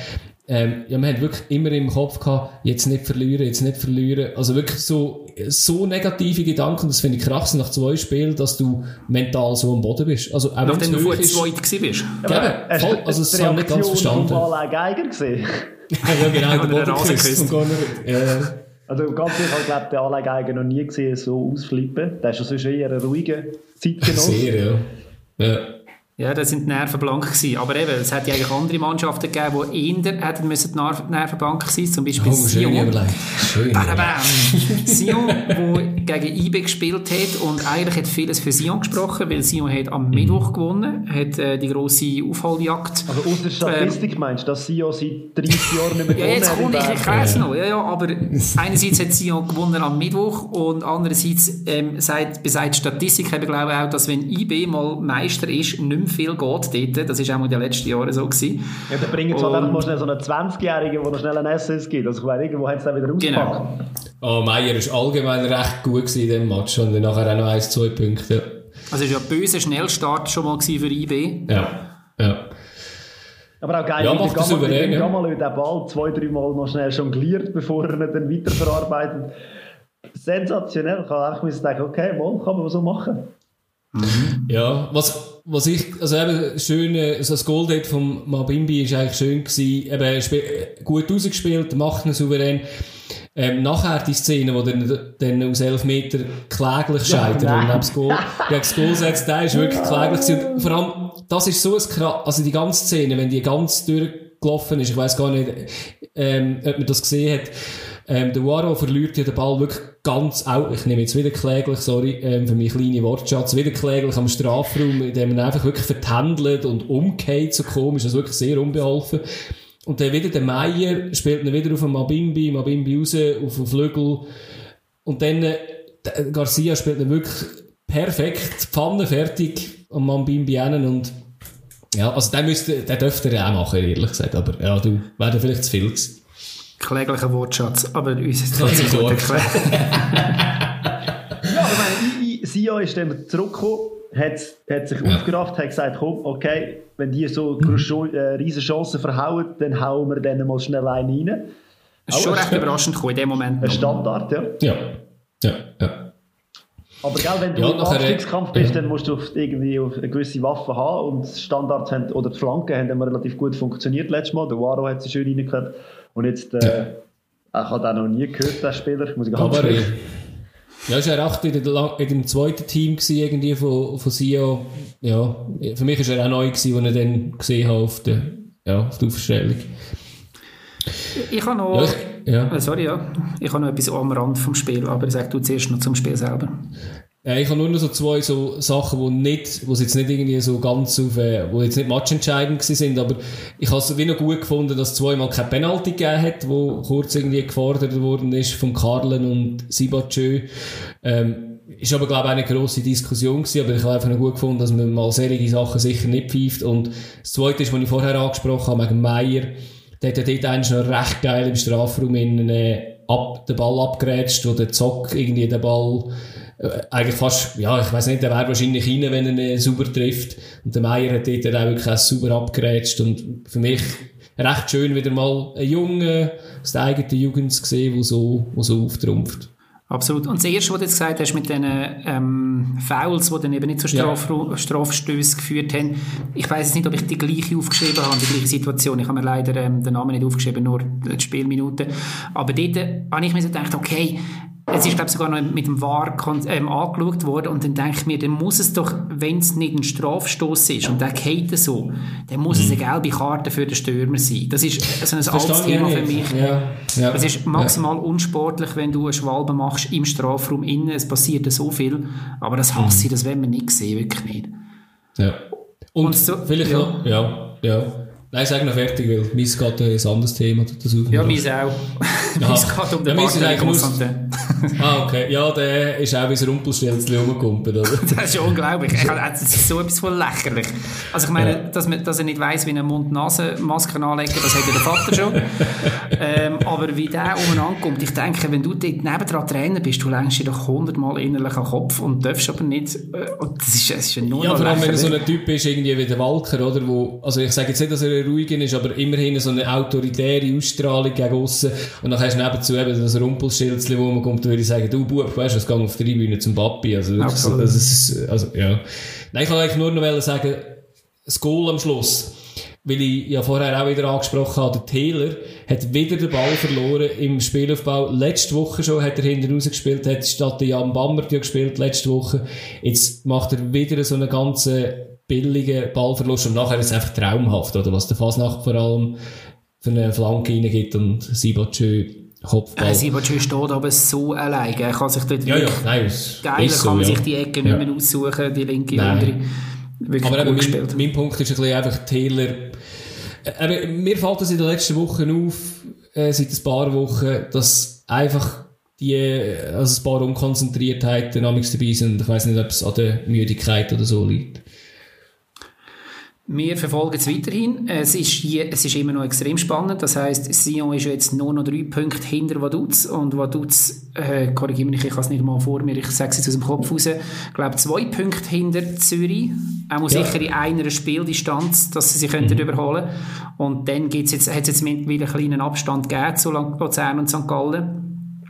ähm, ja, man hat wirklich immer im Kopf gehabt, jetzt nicht verlieren, jetzt nicht verlieren. Also wirklich so, so negative Gedanken, das finde ich krass nach zwei Spielen, dass du mental so am Boden bist. Also, auch Nachdem du vorher zweit gewesen bist. Aber Eben, voll, also das habe ich nicht ganz verstanden. Alain Geiger gesehen. ja, genau, der Boden geküsst. Nicht- Ja. Also ganz ehrlich, ich glaube, den Alain Geiger noch nie gesehen, so ausflippen. Der ist ja sonst eher ein ruhiger Zeitgenosse. Sehr, ja. ja. Ja, da sind die Nerven blank gewesen. Aber eben, es hätte ja eigentlich andere Mannschaften gegeben, die eher hätten müssen die Nerven blank sein Zum Beispiel Oh, Sion. Schön. Sion, wo gegen IB gespielt hat und eigentlich hat vieles für Sion gesprochen, weil Sion hat am Mittwoch gewonnen, hat äh, die grosse Aufholjagd. Also aus der Statistik meinst du, dass Sio seit 30 Jahren nicht mehr Ja, jetzt hat komme ich, in ich weiß noch, ja, ja, aber einerseits hat Sion gewonnen am Mittwoch und andererseits ähm, sagt, besagt die Statistik eben, glaube ich, auch, dass wenn IB mal Meister ist, nicht mehr viel geht dort. Das ist auch in den letzten Jahren so gewesen. Ja, dann bringen sie halt mal schnell so einen 20-Jährigen, der noch schnell einen SS gibt. Also ich meine, irgendwo haben sie dann wieder Genau. ausgepackt. Oh, Meier ist allgemein recht gut in diesem Match und dann nachher auch noch 1, 2 Punkte. Also es war ja ein böser Schnellstart schon mal für IB. Ja. ja. Aber auch geil, Ja, macht er wie souverän, der ja. Den Ball zwei, drei Mal noch schnell jongliert, bevor er ihn dann weiterverarbeitet. Sensationell. Ich habe auch denken, okay, mal, kann man so machen. Ja, was, was ich, also eben, schön, äh, so das Goldhead vom Mabimbi ist eigentlich schön gewesen, eben, äh, gut rausgespielt, macht ihn souverän. Ähm, nachher die Szene, wo dann, dann aus 11 Meter kläglich scheitert nein. und neben das Goal, gegen das Goal setzt, der ist wirklich kläglich gewesen. Und vor allem, das ist so ein krass, also die ganze Szene, wenn die ganz durchgelaufen ist, ich weiß gar nicht, ähm, ob man das gesehen hat, ähm, der Waro verliert ja den Ball wirklich ganz auch, ich nehme jetzt wieder kläglich, sorry, ähm, für meinen kleinen Wortschatz, wieder kläglich am Strafraum, in dem man einfach wirklich vertändelt und umgeht, so komisch, also wirklich sehr unbeholfen. Und dann wieder der Meier spielt ihn wieder auf den Mabimbi, Mabimbi raus, auf den Flügel. Und dann, äh, Garcia spielt ihn wirklich perfekt, Pfanne fertig am Mabimbi hin und ja, also den müsste, den dürfte er auch machen, ehrlich gesagt, aber ja, du, wäre vielleicht zu viel gewesen. Kläglicher Wortschatz, aber uns ist Das es ist gut so. erklärt. Ja, aber ich meine, I- I- Sio ist dann zurückgekommen, hat, hat sich Ja. aufgerafft, hat gesagt, komm, okay, wenn die so äh, riesen Chancen verhauen, dann hauen wir denen mal schnell einen rein. Es ist schon recht überraschend gekommen in dem Moment. Ein. Standard, ja. Ja. Ja, ja. Aber gell, wenn du Ja, im äh, Abstiegskampf bist, ja. dann musst du auf- irgendwie auf eine gewisse Waffe haben und die Standards haben, oder die Flanken haben immer relativ gut funktioniert letztes Mal. Der Waro hat sie schön reingehört. Und jetzt, äh, ich habe den noch nie gehört, den Spieler, muss ich ganz ehrlich ja, ist er auch in, der, in dem zweiten Team gewesen, irgendwie von, von Sio. Ja, für mich ist er auch neu gewesen, als ich den gesehen habe auf der, ja, auf der Aufstellung. Ich habe Ja, noch... ich, ja. Äh, Sorry, ja. Ich habe noch etwas am Rand vom Spiel, aber sag du zuerst noch zum Spiel selber. Ja, ich habe nur noch so zwei so Sachen, wo nicht, wo jetzt nicht irgendwie so ganz auf, äh, wo jetzt nicht matchentscheidend gewesen sind, aber ich habe es wie noch gut gefunden, dass es zweimal kein Penalty gegeben hat, wo kurz irgendwie gefordert worden ist von Carlen und Sibachö. Ähm, ist aber, glaube ich, eine grosse Diskussion gewesen, aber ich habe einfach noch gut gefunden, dass man mal solche Sachen sicher nicht pfeift. Und das Zweite ist, was ich vorher angesprochen habe, wegen Meier, der hat ja dort eigentlich noch recht geil im Strafraum in, äh, ab, den Ball abgerätscht, wo der Zock irgendwie den Ball äh, eigentlich fast, ja, ich weiß nicht, der wäre wahrscheinlich rein, wenn er ihn sauber trifft. Und der Meier hat dort auch wirklich auch sauber abgerätscht. Und für mich recht schön, wieder mal einen Jungen aus der eigenen Jugend zu sehen, der so, so auftrumpft. Absolut. Und das Erste, was du jetzt gesagt hast mit den ähm, Fouls, die dann eben nicht zu Ja. Straf Strafstößen geführt haben, ich weiß jetzt nicht, ob ich die gleiche aufgeschrieben habe, die gleiche Situation. Ich habe mir leider ähm, den Namen nicht aufgeschrieben, nur die Spielminuten. Aber dort äh, habe ich mir so gedacht, okay, es ist, glaube ich, sogar noch mit dem VAR kon- ähm, angeschaut worden und dann denke ich mir, dann muss es doch, wenn es nicht ein Strafstoß ist und der geht so, dann muss es eine gelbe Karte für den Stürmer sein. Das ist so ein altes Thema für mich. Ja, ja, Es ist maximal unsportlich, wenn du eine Schwalbe machst im Strafraum innen. Es passiert so viel. Aber das hasse ich, das wollen wir nicht sehen, wirklich nicht. Ja. ja. Und, Und so- vielleicht ja. noch, ja, ja. Nein, sag noch fertig, weil meins geht ein anderes Thema dazu. Ja, meins auch. meins geht um den Ja, Constantin. ah, okay. Ja, der ist auch wie ein Rumpelstilzchen rumgekumpelt, oder? das ist unglaublich. Das ist so etwas von lächerlich. Also ich meine, ja. dass, man, dass er nicht weiss, wie eine Mund-Nase-Maske anlegen, das hat ja der Vater schon. ähm, aber wie der umeinander kommt, ich denke, wenn du dort nebendran Trainer bist, du lenkst dir doch hundertmal innerlich an den Kopf und darfst aber nicht, äh, das ist, das ist nur Ja, vor allem, wenn er so ein Typ ist, irgendwie wie der Walker, oder, wo, also ich sage jetzt nicht, dass er ruhiger ist, aber immerhin so eine autoritäre Ausstrahlung gegen aussen und dann hast du nebenzu eben das Rumpelsschildchen, wo man kommt, würde ich sagen, du Bub, weißt du, es geht auf die Tribüne zum Papi, also, das, das ist, also, ja. Nein, ich wollte eigentlich nur noch sagen, das Goal am Schluss, weil ich ja vorher auch wieder angesprochen habe, der Taylor hat wieder den Ball verloren im Spielaufbau. Letzte Woche schon hat er hinten rausgespielt, hat statt der Jan Bammert ja gespielt letzte Woche. Jetzt macht er wieder so einen ganzen billigen Ballverlust und nachher ist es einfach traumhaft, oder? Was der Fasnacht vor allem für eine Flanke reingibt und Sibachö Kopfball. Äh, Sibachö steht aber so alleine. Er kann sich dort ja, ja, nein, geil, so, kann man ja. sich die Ecke nicht mehr aussuchen, die linke nein. andere. Wirklich aber eben, mein, mein, Punkt ist ein bisschen einfach Taylor. Aber mir fällt das in den letzten Wochen auf, äh, seit ein paar Wochen, dass einfach die, also ein paar Unkonzentriertheiten dabei sind. Ich weiß nicht, ob es an der Müdigkeit oder so liegt. Wir verfolgen es weiterhin. Es ist, es ist immer noch extrem spannend. Das heißt, Sion ist jetzt nur noch drei Punkte hinter Vaduz. Und Vaduz, äh, korrigiere mich, ich habe es nicht mal vor mir, ich sage es jetzt aus dem Kopf raus, ich glaube zwei Punkte hinter Zürich. Auch ja. sicher in einer Spieldistanz, dass sie sich mhm. könnten überholen Und dann gibt's jetzt, hat es jetzt mittlerweile einen kleinen Abstand gegeben zu Luzern und St. Gallen.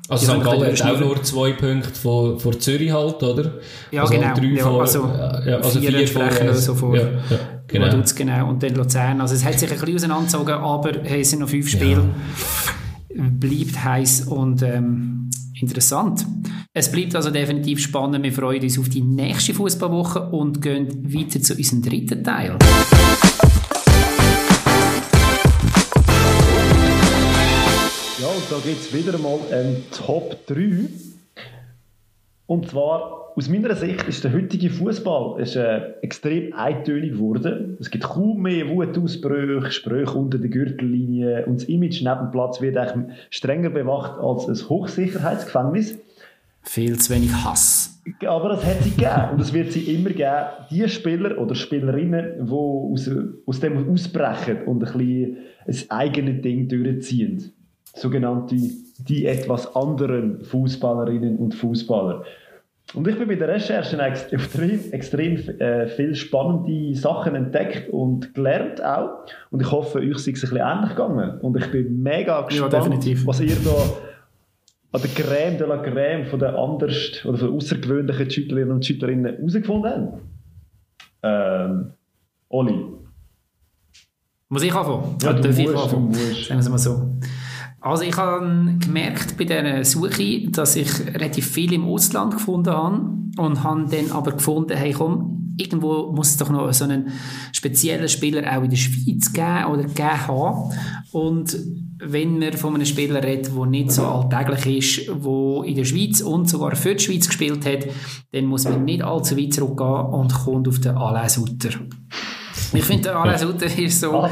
Also St. Gallen hat auch nur zwei Punkte vor, vor Zürich halt, oder? Ja, also genau. Drei ja, vor, also, ja, also vier, vier vor, oder so vor. Ja, genau. Vaduz, genau. Und dann Luzern. Also es hat sich ein bisschen auseinandergezogen, aber hey, es sind noch fünf Spiele. Ja. Bleibt heiß und ähm, interessant. Es bleibt also definitiv spannend. Wir freuen uns auf die nächste Fußballwoche und gehen weiter zu unserem dritten Teil. Ja, und da gibt es wieder einmal ein Top 3. Und zwar, aus meiner Sicht ist der heutige Fußball äh, extrem eintönig geworden. Es gibt kaum mehr Wutausbrüche, Sprüche unter der Gürtellinie und das Image neben dem Platz wird eigentlich strenger bewacht als ein Hochsicherheitsgefängnis. Viel zu wenig Hass. Aber das hat sie gegeben und es wird sie immer geben. Die Spieler oder Spielerinnen, die aus, aus dem ausbrechen und ein bisschen ein eigenes Ding durchziehen sogenannte die etwas anderen Fußballerinnen und Fußballer. Und ich bin bei der Recherche extrem, extrem äh, viel spannende Sachen entdeckt und gelernt auch. Und ich hoffe, euch ist es ein bisschen ähnlich gegangen. Und ich bin mega gespannt, ja, was ihr da an der Crème de la Crème von der anders oder von außergewöhnlichen Schüttlerinnen und Schüttlerinnen herausgefunden habt. Ähm, Oli. Muss ich anfangen? Ja, du musst, du musst. Sagen wir es mal so. Also ich habe gemerkt bei dieser Suche, dass ich relativ viel im Ausland gefunden habe und habe dann aber gefunden, hey komm, irgendwo muss es doch noch so einen speziellen Spieler auch in der Schweiz geben oder geben haben. Und wenn man von einem Spieler redet, der nicht so alltäglich ist, der in der Schweiz und sogar für die Schweiz gespielt hat, dann muss man nicht allzu weit zurückgehen und kommt auf den Alain Sutter. Ich finde, der Alain Sutter ist so...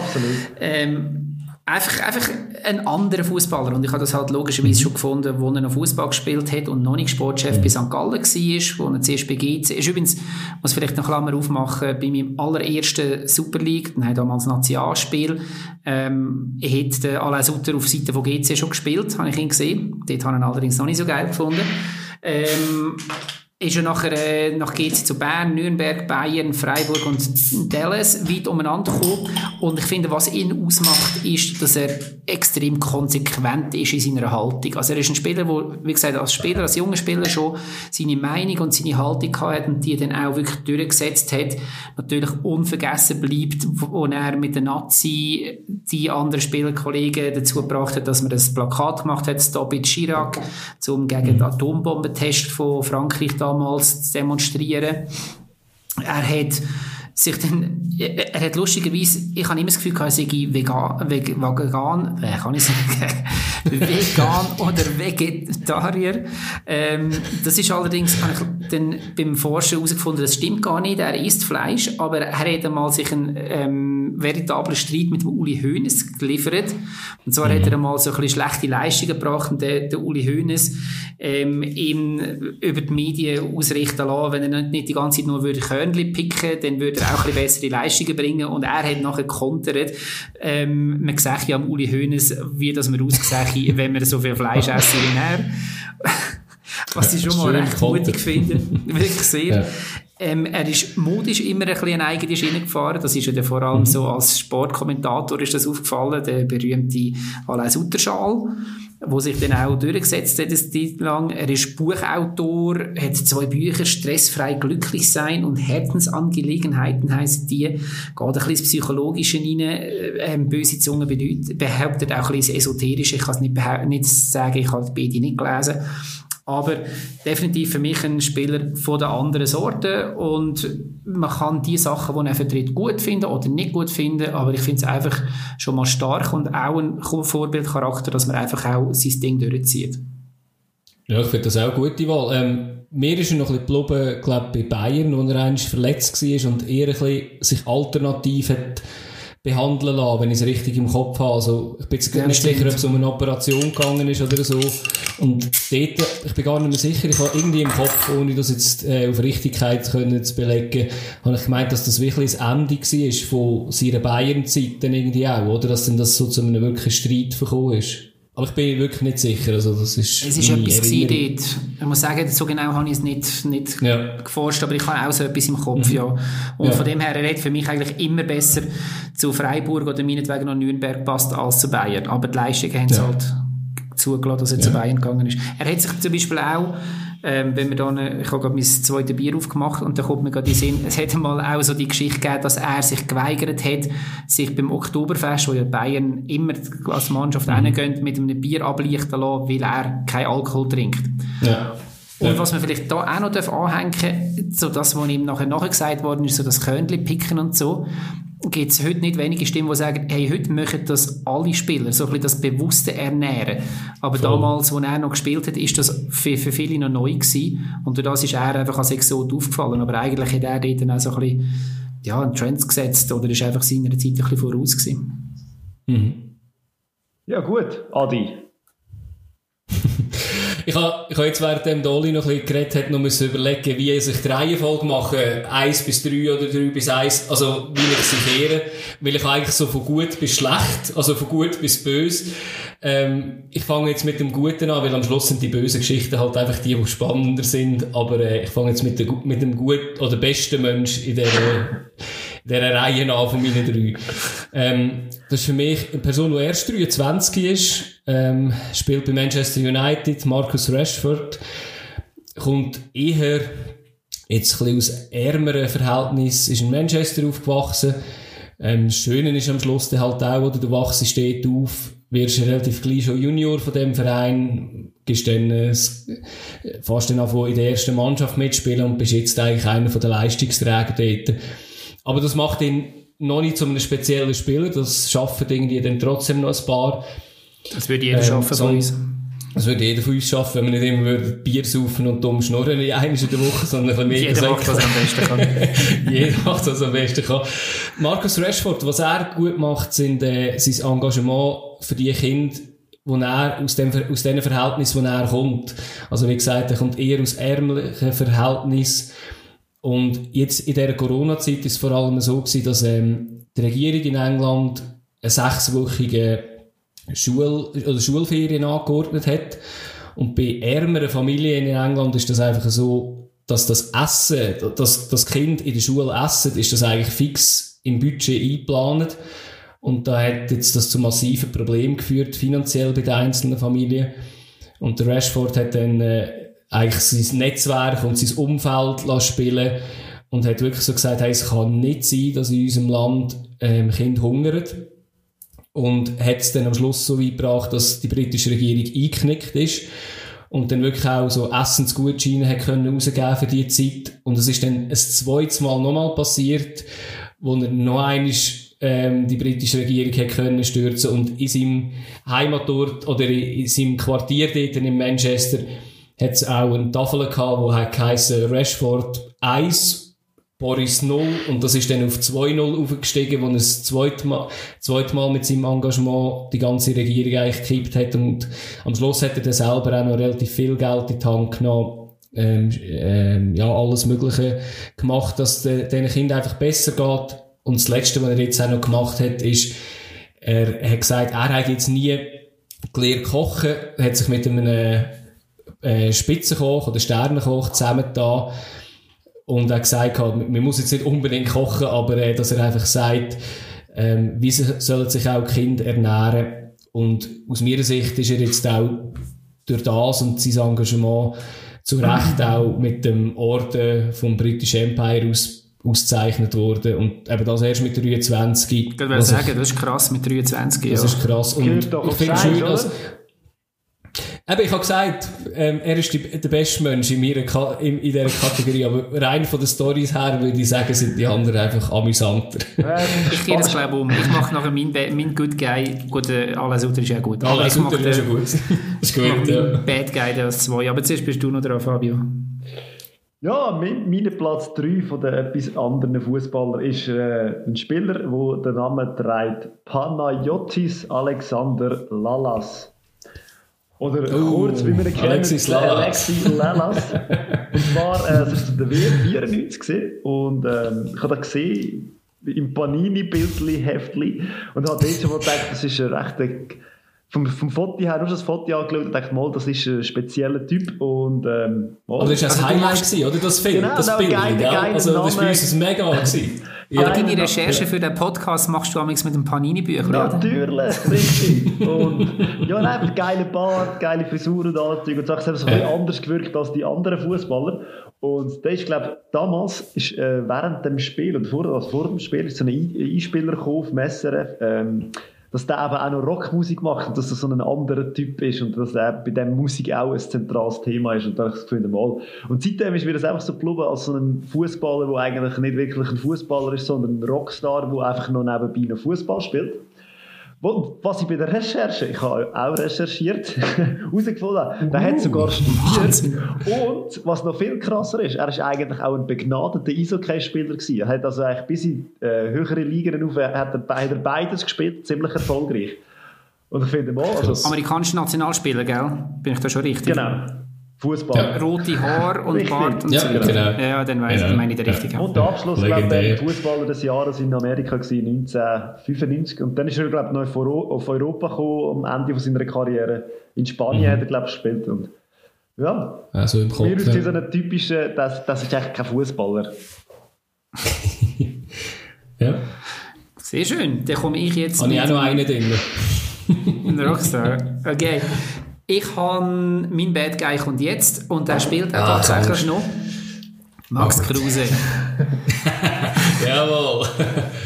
Ähm, einfach, einfach ein anderer Fußballer und ich habe das halt logischerweise mhm. schon gefunden, wo er noch Fußball gespielt hat und noch nicht Sportchef mhm. bei St. Gallen war, wo er zuerst bei GC ist. Übrigens, muss vielleicht noch Klammer aufmachen, bei meinem allerersten Super League, nein, damals Nationalspiel, ähm, hat Alain Sutter auf Seite von GC schon gespielt, habe ich ihn gesehen. Dort habe ich ihn allerdings noch nicht so geil gefunden. Ähm, ist er nachher, äh, nach GC zu Bern, Nürnberg, Bayern, Freiburg und Dallas weit umeinander gekommen. Und ich finde, was ihn ausmacht, ist, dass er extrem konsequent ist in seiner Haltung. Also er ist ein Spieler, der, wie gesagt, als Spieler, als junger Spieler schon seine Meinung und seine Haltung hat und die dann auch wirklich durchgesetzt hat. Natürlich unvergessen bleibt, wo er mit der Nazi die anderen Spielerkollegen dazu gebracht hat, dass man das Plakat gemacht hat, Stop it Chirac, um gegen den Atombombentest von Frankreich da damals zu demonstrieren. Er hat sich dann, er hat lustigerweise, ich habe immer das Gefühl, er sei vegan, vegan, äh, kann ich sagen, vegan oder Vegetarier. Ähm, das ist allerdings, habe ich dann beim Forschen herausgefunden, das stimmt gar nicht, er isst Fleisch, aber er hat einmal sich einen ähm, veritablen Streit mit dem Uli Hoeneß geliefert. Und zwar mhm. hat er einmal so ein bisschen schlechte Leistungen gebracht und der, der Uli Hoeneß ähm, ihm über die Medien ausrichten lassen, wenn er nicht die ganze Zeit nur würde Körnchen picken, dann würde er auch ein bisschen bessere Leistungen bringen und er hat nachher kontert, ähm, man sieht ja am Uli Hoeneß, wie das man aussieht, wenn man so viel Fleisch essen wie er. Was ich schon mal recht mutig finde. Wirklich sehr. Ja. Ähm, er ist modisch immer ein bisschen eine eigene Schiene gefahren. Das ist ja vor allem mhm. so als Sportkommentator ist das aufgefallen, der berühmte Alain Sutterschal, wo sich dann auch durchgesetzt hat, das lang. Er ist Buchautor, hat zwei Bücher, Stressfrei glücklich sein und Herzensangelegenheiten heißen die. Geht ein bisschen ins Psychologische rein, äh, böse Zunge bedeutet, behauptet auch ein bisschen esoterisch. Ich kann es nicht, nicht sagen, ich habe beide nicht gelesen. Aber definitiv für mich ein Spieler von der anderen Sorte und man kann die Sachen, die er vertritt, gut finden oder nicht gut finden, aber ich finde es einfach schon mal stark und auch ein Vorbildcharakter, dass man einfach auch sein Ding durchzieht. Ja, ich finde das auch eine gute Wahl. Ähm, mir ist er noch ein bisschen geblieben, glaube bei Bayern, wo er eigentlich verletzt war und eher ein bisschen sich alternativ hat behandeln lassen, wenn ich es richtig im Kopf habe. Also, ich bin jetzt ja, nicht sicher, ob es um eine Operation gegangen ist oder so. Und dort, ich bin gar nicht mehr sicher, ich habe irgendwie im Kopf, ohne das jetzt äh, auf Richtigkeit können zu belegen, habe ich gemeint, dass das wirklich das Ende war von seiner Bayern-Zeit dann irgendwie auch, oder? Dass dann das so zu einem wirklichen Streit verkommen ist. Aber ich bin wirklich nicht sicher. Also das ist es ist etwas dort. Ich muss sagen, so genau habe ich es nicht, nicht ja. geforscht, aber ich habe auch so etwas im Kopf, mhm. ja. Und ja. von dem her, er hat für mich eigentlich immer besser zu Freiburg oder meinetwegen noch Nürnberg passt als zu Bayern. Aber die Leistungen haben es ja. halt zugelassen, dass er zu Bayern gegangen ist. Er hat sich zum Beispiel auch ähm, wenn wir dann, ich habe gerade mein zweites Bier aufgemacht und da kommt mir gerade in Sinn, es hätte mal auch so die Geschichte gegeben, dass er sich geweigert hat, sich beim Oktoberfest, wo ja Bayern immer als Mannschaft mhm. reingehen, mit einem Bier ablichten lassen, weil er kein Alkohol trinkt. Ja. Und was man vielleicht da auch noch anhängen darf, so das, was ihm nachher nachher gesagt worden ist, so das Körnchen picken und so, gibt es heute nicht wenige Stimmen, die sagen, hey, heute möchten das alle Spieler, so ein bisschen das bewusste Ernähren. Aber Voll. damals, als er noch gespielt hat, ist das für, für viele noch neu gewesen. Und durch das ist er einfach als Exot aufgefallen. Aber eigentlich hat er dort dann auch so ein bisschen, ja, einen Trend gesetzt oder ist einfach seiner Zeit ein bisschen voraus gewesen. Mhm. Ja, gut, Adi. Ich habe, ich habe jetzt während der Oli noch ein bisschen geredet hat, noch müssen überlegen, wie ich sich die Reihenfolge mache. Eins bis drei oder drei bis eins. Also, wie ich sie kehre. Weil ich eigentlich so von gut bis schlecht, also von gut bis böse. Ähm, ich fange jetzt mit dem Guten an, weil am Schluss sind die bösen Geschichten halt einfach die, die spannender sind. Aber äh, ich fange jetzt mit, der, mit dem gut oder besten Mensch in der, dieser Reihe an von meinen drei. Ähm, das ist für mich eine Person, die erst 23 ist, ähm, spielt bei Manchester United, Marcus Rashford, kommt eher jetzt ein bisschen aus ärmeren Verhältnissen, ist in Manchester aufgewachsen. Ähm, das Schöne ist am Schluss dann halt auch, oder du wachst steht auf, wirst relativ gleich schon Junior von dem Verein, gehst dann, äh, fast dann auch in der ersten Mannschaft mitspielen und bist jetzt eigentlich einer von den Leistungsträgern dort. Aber das macht ihn noch nicht zu einem speziellen Spieler, das schaffen irgendwie dann trotzdem noch ein paar. Das würde jeder ähm, schaffen von uns. Das würde jeder von uns schaffen, wenn wir nicht immer Bier saufen und dumm schnurren in einer in der Woche, sondern ein bisschen Jeder macht, was er am besten kann. jeder macht, was er am besten kann. Markus Rashford, was er gut macht, sind äh, sein Engagement für die Kinder, wo er, aus dem, aus dem Verhältnis, wo er kommt. Also wie gesagt, er kommt eher aus ärmlichen Verhältnissen und jetzt in dieser Corona-Zeit ist es vor allem so gewesen, dass ähm, die Regierung in England eine sechswöchige Schul oder Schulferien angeordnet hat. Und bei ärmeren Familien in England ist das einfach so, dass das Essen, dass das Kind in der Schule essen, ist das eigentlich fix im Budget eingeplant. Und da hat jetzt das zu massiven Problemen geführt, finanziell bei den einzelnen Familien. Und der Rashford hat dann äh, eigentlich sein Netzwerk und sein Umfeld spielen und hat wirklich so gesagt, hey, es kann nicht sein, dass in unserem Land ähm, Kinder hungern. Und hat es dann am Schluss so weit gebracht, dass die britische Regierung eingeknickt ist. und dann wirklich auch so Essensgutscheine hat können rausgeben für diese Zeit. Und es ist dann ein zweites Mal nochmal passiert, wo er noch einmal ähm, die britische Regierung hat können stürzen und in seinem Heimatort oder in seinem Quartier dort in Manchester hat es auch eine Tafel gehabt, wo hat geheißen Rashford 1, Boris 0 und das ist dann auf 2-0 aufgestiegen, wo er das zweite Mal, zweite Mal mit seinem Engagement die ganze Regierung eigentlich gekippt hat und am Schluss hat er dann selber auch noch relativ viel Geld in die Hand genommen ähm, ähm, ja, alles Mögliche gemacht, dass de, den Kindern einfach besser geht. Und das Letzte, was er jetzt auch noch gemacht hat, ist, er hat gesagt, er hat jetzt nie gelernt kochen, hat sich mit einem äh, Spitzenkoch oder Sternenkoch zusammengetan und er hat gesagt, man muss jetzt nicht unbedingt kochen, aber äh, dass er einfach sagt, ähm, wie sollen sich auch Kinder ernähren. Und aus meiner Sicht ist er jetzt auch durch das und sein Engagement zu Recht auch mit dem Orden vom British Empire aus, ausgezeichnet worden. Und eben das erst mit 23. Ich würde sagen, das ist krass mit 23. Das ja. ist krass. Und ich finde es schön, dass, Eben, ich habe gesagt, ähm, er ist die, der beste Mensch in, meiner Ka in, in dieser Kategorie, aber rein von den Stories her würde ich sagen, sind die anderen einfach amüsanter. ich gehe das glaube um. Ich mache nachher mein, mein Good Guy, gut, äh, alles andere ist ja gut. Alles andere ist ja gut. Das ist gut, ja. Bad Guy als zwei. Aber zuerst bist du noch dran, Fabio. Ja, mein, mein Platz 3 von den etwas anderen Fußballer ist äh, ein Spieler, der den Namen trägt Panayotis Alexander Lalas. Oder uh, kurz, wie wir ihn kennen, Alexis Lalas. Alexis Lalas. und zwar, äh, das war der WM 94 gewesen. und ähm, ich habe das gesehen im Panini-Bildli-Heftli und habe dort schon mal gedacht, das ist ein rechter vom, vom Foto her, nur das Foto angeschaut und dachte mal, das ist ein spezieller Typ und ähm, mal, Aber das war also, ein Highlight, gewesen, oder? Das Film, genau, das Bild, geile, ja? Also das war bei uns ein mega gewesen. Aber deine Recherche für den Podcast machst du amigs mit dem Panini-Büchlein, oder? Natürlich, richtig. Und ja, nein, einfach geile Bart, geile Frisur und alles. Und so, ich habe so ein bisschen anders gewirkt als die anderen Fußballer. Und der ist, glaube ich, damals ist, äh, während dem Spiel und vor, also vor dem Spiel ist so ein Ein- Einspieler gekommen auf Messer, ähm, dass der eben auch noch Rockmusik macht und dass er so ein anderer Typ ist und dass er bei dem Musik auch ein zentrales Thema ist und da das Gefühl, mal. Und seitdem ist mir das einfach so geblieben als so ein Fußballer, der eigentlich nicht wirklich ein Fußballer ist, sondern ein Rockstar, der einfach noch nebenbei noch Fußball spielt. Was ich bei der Recherche, ich habe auch recherchiert, herausgefunden der hat sogar studiert. Und was noch viel krasser ist, er ist eigentlich auch ein begnadeter Eishockey-Spieler gewesen. Er hat also eigentlich bis in äh, höhere Ligen auf, er hat er, hat er beides gespielt, ziemlich erfolgreich. Und ich finde mal, also, Amerikanischer Nationalspieler, gell? Bin ich da schon richtig? genau, Fußball. Rote Haar und Richtig. Bart und Ja, so. genau. Ja, dann ich, Genau. dann meine ich den richtig. Und der Abschluss, glaube ich, der Fußballer des Jahres in Amerika gewesen, 1995. Und dann ist er, glaube ich, noch auf Euro- auf Europa gekommen, am Ende von seiner Karriere. In Spanien Mhm. hat er, glaube ich, gespielt. Und ja, Also im mir Kopf. ist ja. so ein typischer, das, das ist eigentlich kein Fußballer. Ja. Sehr schön. Dann komme ich jetzt Habe ich auch noch einen drin. Ein Rockstar. Okay. Ich habe mein Bad Guy kommt jetzt und er spielt auch Ah, tatsächlich noch. Max Kruse. Jawohl.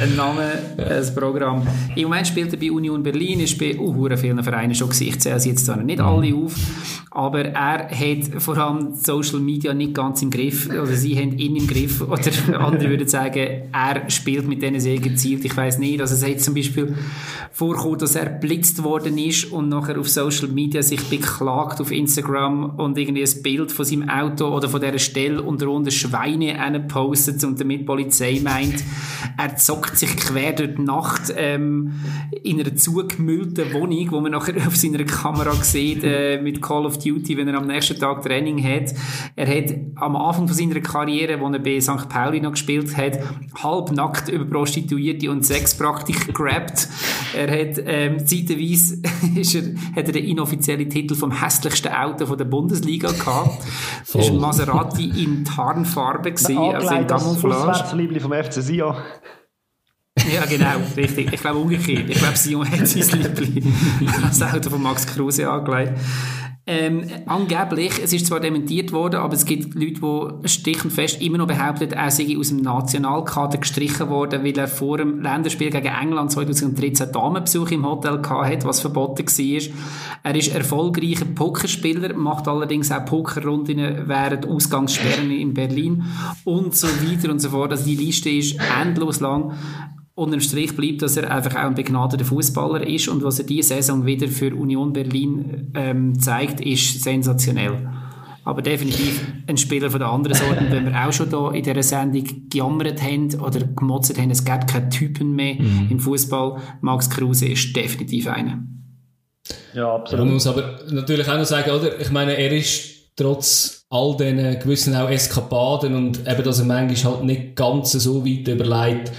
Ein Name, ein Programm. Im Moment spielt er bei Union Berlin, ist bei uh, vielen Vereinen schon gewesen. Ich zähle sie jetzt zwar nicht alle auf, aber er hat vor allem Social Media nicht ganz im Griff, oder sie haben ihn im Griff, oder andere würden sagen, er spielt mit denen sehr gezielt. Ich weiß nicht, also es hat zum Beispiel vorkommen, dass er blitzt worden ist und nachher auf Social Media sich beklagt auf Instagram und irgendwie ein Bild von seinem Auto oder von dieser Stelle und darunter Schweine postet und damit die Polizei meint, er zockt sich quer durch die Nacht ähm, in einer zugemüllten Wohnung, wo man nachher auf seiner Kamera sieht, äh, mit Call of Duty, wenn er am nächsten Tag Training hat. Er hat am Anfang von seiner Karriere, wo er bei St. Pauli noch gespielt hat, halbnackt über Prostituierte und Sexpraktik gerappt. Er hat ähm, zeitweise ist er, hat er den inoffiziellen Titel vom hässlichsten Auto von der Bundesliga gehabt. Das war ein Maserati in Tarnfarbe, gewesen, also in Camouflage. Auswärtsliebling vom FC Sion. Ja, genau, richtig. Ich glaube umgekehrt. Ich glaube, Sion hat sein Liebling das Auto von Max Kruse angelegt. Ähm, angeblich, es ist zwar dementiert worden, aber es gibt Leute, die stich fest immer noch behaupten, er sei aus dem Nationalkader gestrichen worden, weil er vor dem Länderspiel gegen England 2013 Damenbesuch im Hotel hatte, was verboten war. Er ist erfolgreicher Pokerspieler, macht allerdings auch Pokerrunden während Ausgangssperren in Berlin und so weiter und so fort. Also die Liste ist endlos lang unterm Strich bleibt, dass er einfach auch ein begnadeter Fußballer ist und was er diese Saison wieder für Union Berlin ähm, zeigt, ist sensationell. Aber definitiv ein Spieler von der anderen Sorte. wenn wir auch schon da in dieser Sendung gejammert haben oder gemotzt haben, es gibt keine Typen mehr mhm. im Fußball, Max Kruse ist definitiv einer. Ja, absolut. Man muss aber natürlich auch noch sagen, oder? Ich meine, er ist trotz all diesen gewissen auch Eskapaden und eben, dass er manchmal halt nicht ganz so weit überlegt,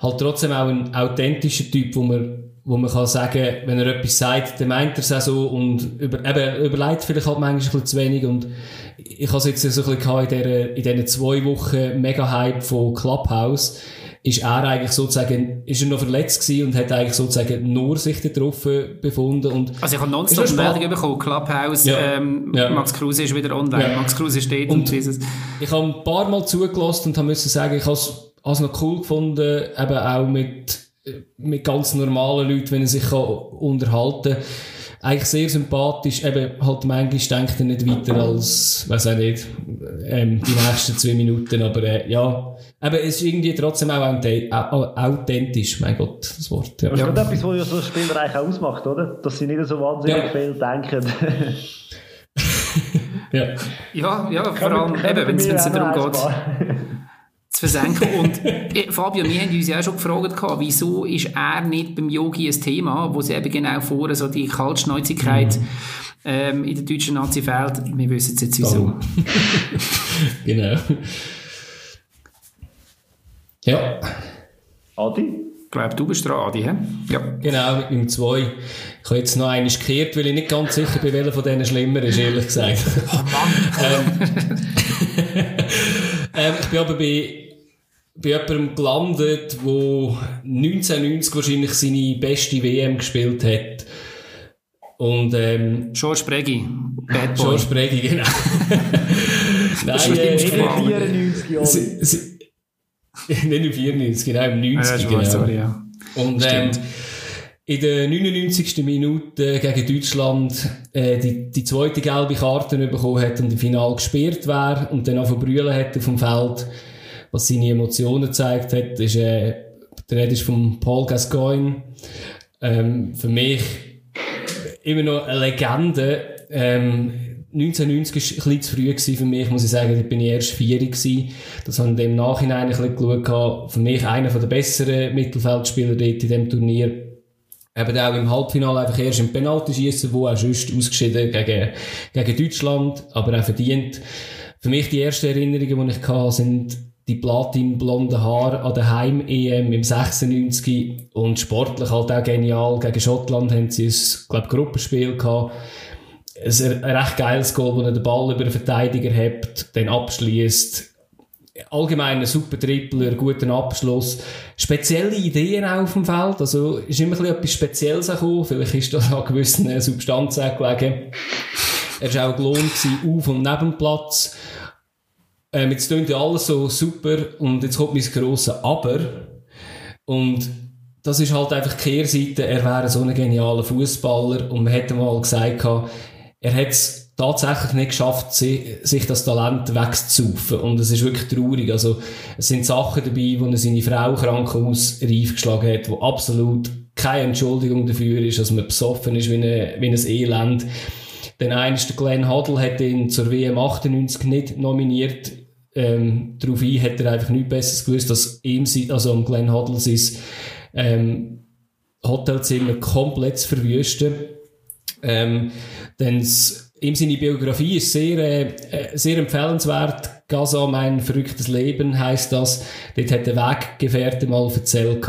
halt trotzdem auch ein authentischer Typ, wo man wo man kann sagen, wenn er etwas sagt, dann meint er es auch so und über, eben, überlegt vielleicht halt manchmal ein bisschen zu wenig und ich habe es jetzt so ein bisschen in dieser, in diesen zwei Wochen Mega-Hype von Clubhouse, ist er eigentlich sozusagen, ist er noch verletzt gewesen und hat eigentlich sozusagen nur sich darauf befunden und... Also ich habe nonstop Meldungen bekommen, Clubhouse, ja, ähm, ja. Max Kruse ist wieder online, ja. Max Kruse steht und, und dieses... Ich habe ein paar Mal zugelassen und habe müssen sagen, ich habe es noch cool gefunden, eben auch mit, mit ganz normalen Leuten, wenn er sich kann unterhalten kann. Eigentlich sehr sympathisch, eben halt manchmal denkt er nicht weiter als, weiß auch nicht, ähm, die nächsten zwei Minuten, aber äh, ja, eben, es ist irgendwie trotzdem auch authentisch, mein Gott, das Wort. Ja. Das ist ja. etwas, was so ein Spieler eigentlich ausmacht, oder? Dass sie nicht so wahnsinnig ja. viel denken. ja. ja, ja, vor allem, eben, wenn es darum geht zu versenken. Und äh, Fabio, wir haben uns ja auch schon gefragt, wieso ist er nicht beim Yogi ein Thema, wo sie eben genau vor so die Kaltschnäuzigkeit mhm. ähm, in der deutschen Nazi fehlt. Wir wissen es jetzt wieso. genau. Ja. Adi? Ich glaube, du bist dran, Adi, he? Ja. Genau, mit meinem 2. Ich habe jetzt noch einen gekehrt, weil ich nicht ganz sicher bin, welcher von denen schlimmer ist, ehrlich gesagt. Oh Mann! ähm, ähm, ich bin aber bei bei jemandem gelandet, der 1990 wahrscheinlich seine beste WM gespielt hat. Und, ähm, George Bregi. Bad Boy. George Bregi, genau. Nein, äh, in 94 Jahren. Nicht im 94, genau, im 90. Ja, genau. Sorry, ja. Und, ähm, in der 99. Minute gegen Deutschland äh, die, die zweite gelbe Karte bekommen hat und im Final gesperrt wäre und dann auch verbrüllen hätte vom Feld was seine Emotionen gezeigt hat, ist, äh, der Rede ist von Paul Gascoigne. Ähm, für mich immer noch eine Legende. Ähm, 1990 war ein bisschen zu früh für mich, muss ich sagen. Da bin ich erst vier gewesen. Das habe ich im Nachhinein ein bisschen geschaut. Für mich einer der besseren Mittelfeldspieler dort in diesem Turnier. Eben auch im Halbfinale einfach erst im Penalty schießen, wo auch sonst ausgeschieden gegen, gegen Deutschland, aber auch verdient. Für mich die ersten Erinnerungen, die ich hatte, sind die platinblonden Haare an der Heim-EM im 96 und sportlich halt auch genial. Gegen Schottland haben sie ein, glaub, Gruppenspiel gehabt. Ein, recht geiles Goal, wo er den Ball über den Verteidiger hebt, dann abschließt. Allgemein ein super Tripler, guten Abschluss. Spezielle Ideen auf dem Feld. Also, ist immer etwas Spezielles gekommen. Vielleicht ist das an gewissen Substanzen gelegen. Er war auch gelohnt auf und neben dem Platz. Ähm, jetzt klingt ja alles so super und jetzt kommt mein grosses Aber. Und das ist halt einfach die Kehrseite. Er wäre so ein genialer Fußballer und man hätte mal gesagt, er hat es tatsächlich nicht geschafft, sich das Talent wegzuzaufen. Und es ist wirklich traurig. Also, es sind Sachen dabei, wo er seine Frau Krankenhaus reif geschlagen hat, wo absolut keine Entschuldigung dafür ist, dass man besoffen ist wie, eine, wie ein Elend. Dann eines der Glenn Hoddle hat ihn zur WM 98 nicht nominiert. Ähm, daraufhin hat er einfach nichts Besseres gewusst, dass ihm, also um Glenn Hoddle sein ähm, Hotelzimmer komplett zu verwüsten. Ähm, denn ihm seine Biografie ist sehr, äh, sehr empfehlenswert. Gaza, mein verrücktes Leben heißt das. Dort hat der Weggefährte mal erzählt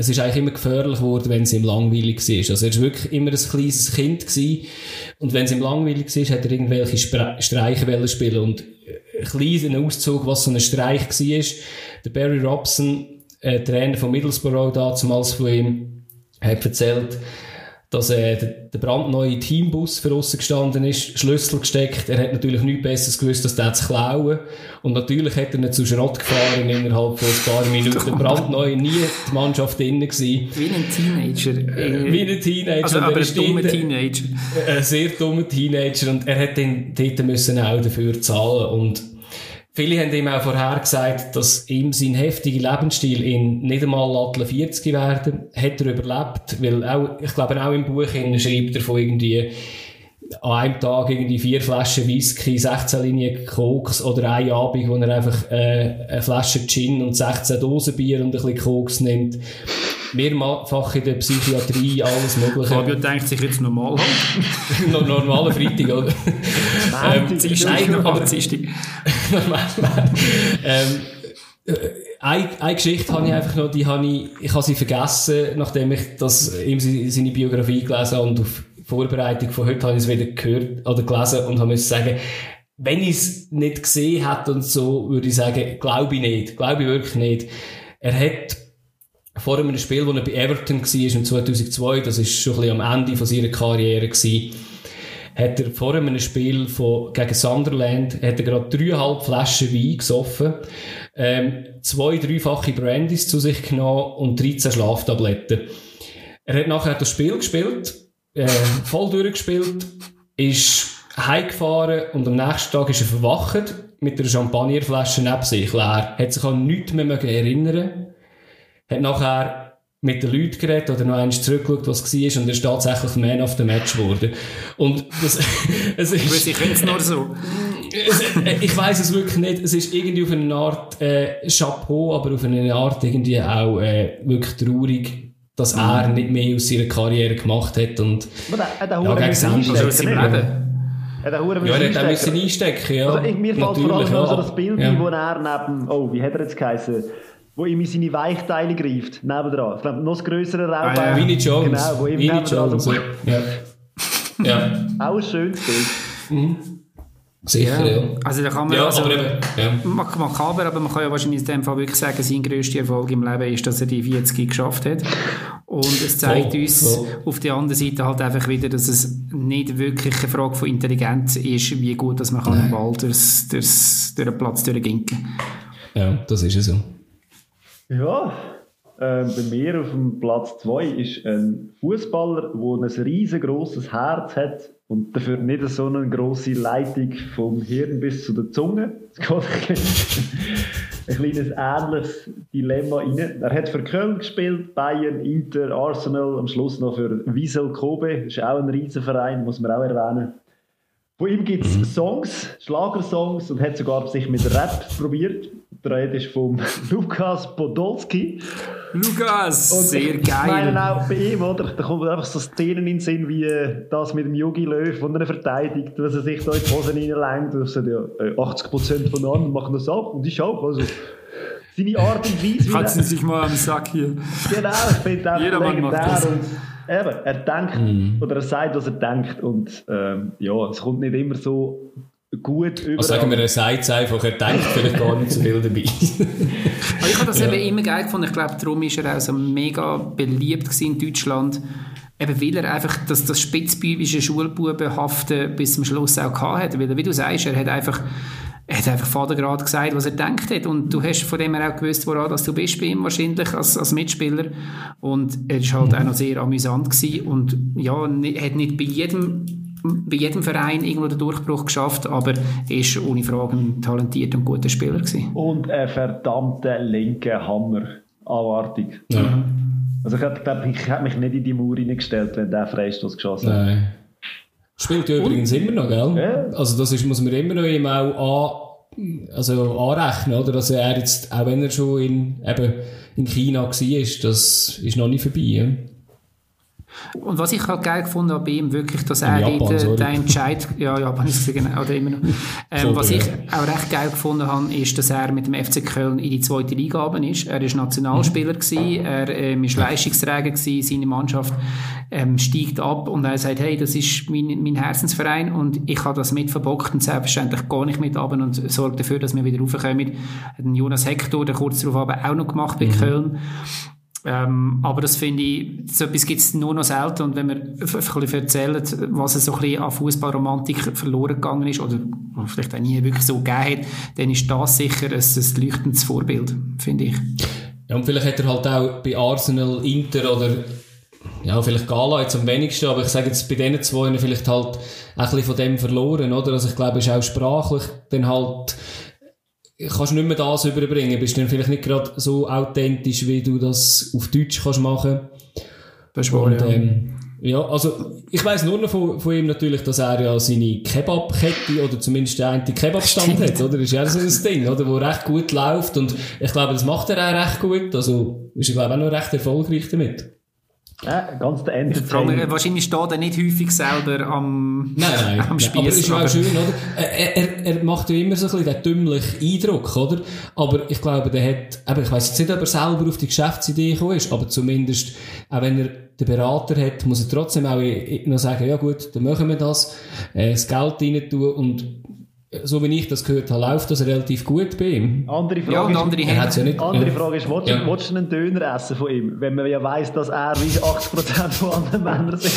es ist eigentlich immer gefährlich geworden, wenn es ihm langweilig war. Also er war wirklich immer ein kleines Kind gewesen. Und wenn es ihm langweilig war, hat er irgendwelche Spre Streiche spielen. Und ein kleiner Auszug, was so ein Streich war. Der Barry Robson, äh, Trainer von Middlesbrough damals von ihm, hat erzählt, dass äh, der, der brandneue Teambus für uns gestanden ist, Schlüssel gesteckt. Er hat natürlich nichts Besseres gewusst, als den zu klauen. Und natürlich hat er nicht zu Schrott gefahren innerhalb von ein paar Minuten. brandneu, nie die Mannschaft drin gewesen. Wie ein Teenager. Wie ein Teenager. Also, aber ein dummer Teenager. Ein sehr dummer Teenager. Und er hat dann dort müssen auch dafür zahlen und Viele haben ihm auch vorher gesagt, dass ihm sein heftiger Lebensstil in nicht einmal Atlas 40 werden. Hat er überlebt, weil auch, ich glaube auch im Buch schreibt er von irgendwie an einem Tag irgendwie vier Flaschen Whisky, 16 Linien Koks oder einen Abend, wo er einfach äh, eine Flasche Gin und 16 Dosen Bier und ein bisschen Koks nimmt mehrfach in der Psychiatrie, alles Mögliche. Fabio denkt sich jetzt normal halt. Normaler Freitag, oder? ähm, Dienstag, aber Dienstag. ähm, äh, eine, eine Geschichte habe ich einfach noch, die habe ich, ich habe sie vergessen, nachdem ich das, ihm seine Biografie gelesen habe und auf Vorbereitung von heute habe ich es wieder gehört oder gelesen und habe müssen sagen, wenn ich es nicht gesehen hätte und so, würde ich sagen, glaube ich nicht, glaube ich wirklich nicht. Er hat vor einem Spiel, wo er bei Everton war, im 2002, das ist schon ein am Ende von seiner Karriere gewesen, hat er vor einem Spiel von, gegen Sunderland, hat er gerade dreieinhalb Flaschen Wein gesoffen, ähm, zwei dreifache Brandys zu sich genommen und 13 Schlaftabletten. Er hat nachher das Spiel gespielt, äh, voll durchgespielt, ist heimgefahren und am nächsten Tag ist er verwacht mit einer Champagnerflasche neben sich leer. Hat sich an nichts mehr erinnern hat nachher mit den Leuten geredet oder noch einmal zurückgeschaut, was es war und er ist tatsächlich Man of the Match geworden. Und das, es ist... Ich finde es nur so. ich weiß es wirklich nicht. Es ist irgendwie auf eine Art äh, Chapeau, aber auf eine Art irgendwie auch äh, wirklich traurig, dass mhm. er nicht mehr aus seiner Karriere gemacht hat und aber der, der ja, gegen Ende aus seinem Leben. Ja, er hat auch müssen einstecken, ja. Also, mir fällt vor allem ja. so das Bild, ja. wo er neben, oh, wie hat er jetzt geheißen? Wo ihm in seine Weichteile greift, nebendran. Ich glaube, noch das grössere Raubein. Ah, ja. Winnie Jones. Genau, wo ihm Winnie Jones, so, ja. ja. Auch ein schönes Bild. Mhm. Sicher, ja. ja. Also da kann man, ja, also, aber eben, ja. makaber, aber man kann ja wahrscheinlich in dem Fall wirklich sagen, sein grösster Erfolg im Leben ist, dass er die 40 geschafft hat. Und es zeigt voll, uns voll. auf der anderen Seite halt einfach wieder, dass es nicht wirklich eine Frage von Intelligenz ist, wie gut dass man kann im Ball durch, durch, durch den Platz durchginken Ja, das ist es so. Ja, äh, bei mir auf dem Platz 2 ist ein Fußballer, der ein riesengroßes Herz hat und dafür nicht so eine große Leitung vom Hirn bis zu der Zunge. Es geht ein kleines ähnliches Dilemma rein. Er hat für Köln gespielt, Bayern, Inter, Arsenal, am Schluss noch für Wiesel Kobe. Das ist auch ein Riesenverein, muss man auch erwähnen. Von ihm gibt es Songs, Schlagersongs und hat sogar sich mit Rap probiert. Der Rede ist von Lukas Podolski. Lukas, und sehr geil. Ich meine auch bei ihm, oder? Da kommen einfach so Szenen in den Sinn, wie das mit dem Yogi Löw, von er verteidigt, dass er sich da in die Hosen reinlängt. Und sagt, ja, 80% äh, von anderen machen das ab und ich auch. Also, seine Art und Weise. Sie sich mal am Sack hier. Genau, ich finde auch Jedermann macht das. Und, eben, er denkt, mm. oder er sagt, was er denkt. Und ähm, ja, es kommt nicht immer so gut über. Also sagen wir, er sagt es einfach, er denkt vielleicht gar nicht so viel dabei. Aber ich habe das ja. eben immer geil gefunden. Ich glaube, darum ist er auch so mega beliebt in Deutschland. Eben weil er einfach das, das spitzbübische Schulbubenhafte bis zum Schluss auch hatte. Weil, wie du sagst, er hat einfach er hat einfach Vater gerade gesagt, was er denkt hat. Und du hast von dem her auch gewusst, woran dass du bist bei ihm wahrscheinlich als, als Mitspieler. Und er war halt auch noch sehr amüsant gewesen. Und ja, hat nicht bei jedem bei jedem Verein irgendwo den Durchbruch geschafft, aber er ist ohne Frage ein talentierter und guter Spieler gewesen. Und ein verdammter linker Hammer. Abartig. Ja. Also ich glaube, ich hätte mich nicht in die Mauer reingestellt, wenn der Freistoß geschossen hat. Nein. Spielt ja übrigens immer noch, gell? Ja. Also das ist, muss man immer noch ihm auch an, also anrechnen, oder? Dass er jetzt, auch wenn er schon in, eben in China war, das ist noch nicht vorbei. Ja? Und was ich halt geil gefunden habe bei ihm, wirklich, dass er Japan, den, den Entscheid, ja, Japan ist es genau, oder immer noch. Ähm, was ich auch recht geil gefunden habe, ist, dass er mit dem FC Köln in die zweite Liga gegangen ist. Er ist Nationalspieler mhm. gewesen, er ähm, ist Leistungsträger gewesen, seine Mannschaft ähm, steigt ab und er sagt, hey, das ist mein, mein Herzensverein und ich habe das mit verbockt und selbstverständlich gar nicht mit ab und sorge dafür, dass wir wieder raufkommen. Jonas Hector, der kurz darauf aber auch noch gemacht bei mhm. Köln. Ähm, aber das finde ich, so etwas gibt es nur noch selten. Und wenn wir ein bisschen erzählen, was so ein bisschen an Fußballromantik verloren gegangen ist, oder vielleicht auch nie wirklich so gegeben hat, dann ist das sicher ein, ein leuchtendes Vorbild, finde ich. Ja, und vielleicht hat er halt auch bei Arsenal, Inter oder ja, vielleicht Gala jetzt am wenigsten, aber ich sage jetzt bei diesen zwei vielleicht halt ein bisschen von dem verloren, oder? Also ich glaube, es ist auch sprachlich dann halt kannst nicht mehr das überbringen, bist dann vielleicht nicht gerade so authentisch, wie du das auf Deutsch kannst machen. Das wahr, Und, ähm, ja, also ich weiß nur noch von, von ihm natürlich, dass er ja seine Kebabkette oder zumindest der eine Kebabstand hat, oder? Das ist ja so ein Ding, oder? Wo recht gut läuft und ich glaube, das macht er auch recht gut. Also ist er glaube ich auch noch recht erfolgreich damit. Ja, ganz der Ende. Wahrscheinlich steht er nicht häufig selber am, nein, nein, am Spieß. Aber ist auch schön, oder? Er, er, er macht ja immer so ein bisschen den dümmlichen Eindruck, oder? Aber ich glaube, der hat, eben, ich weiss jetzt nicht, ob er selber auf die Geschäftsidee gekommen ist, aber zumindest, auch wenn er den Berater hat, muss er trotzdem auch noch sagen, ja gut, dann machen wir das, äh, das Geld rein tun und so wie ich das gehört habe, läuft das relativ gut bei ihm. Andere Frage ja, ist, andere, er ja nicht, andere Frage ist, willst, ja. willst du einen Döner essen von ihm? Wenn man ja weiss, dass er wie 80% von anderen Männern sind.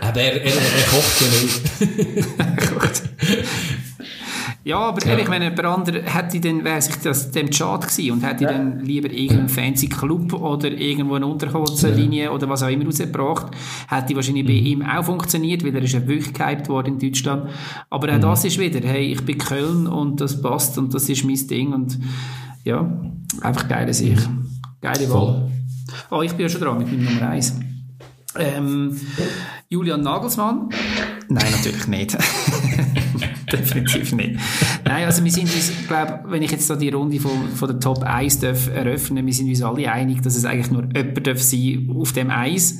Aber er, er, er kocht ja nicht. Ja, aber ja. ehrlich, wenn jemand anderer hätte dann, wäre sich das dem Schad gewesen und hätte ja. dann lieber irgendeinen fancy Club oder irgendwo eine Unterholzlinie ja. oder was auch immer rausgebracht, hätte wahrscheinlich mhm. bei ihm auch funktioniert, weil er ist ja wirklich gehypt worden in Deutschland. Aber auch mhm. das ist wieder, hey, ich bin Köln und das passt und das ist mein Ding und ja, einfach geile Sicht. Mhm. Geile Wahl. Oh, ich bin ja schon dran mit meinem Nummer 1. Ähm, Julian Nagelsmann? Nein, natürlich nicht. Definitiv nicht. Nein, also wir sind uns, glaube wenn ich jetzt da die Runde von, von der Top 1 darf eröffnen, wir sind uns alle einig, dass es eigentlich nur jemand darf sein auf dem Eis.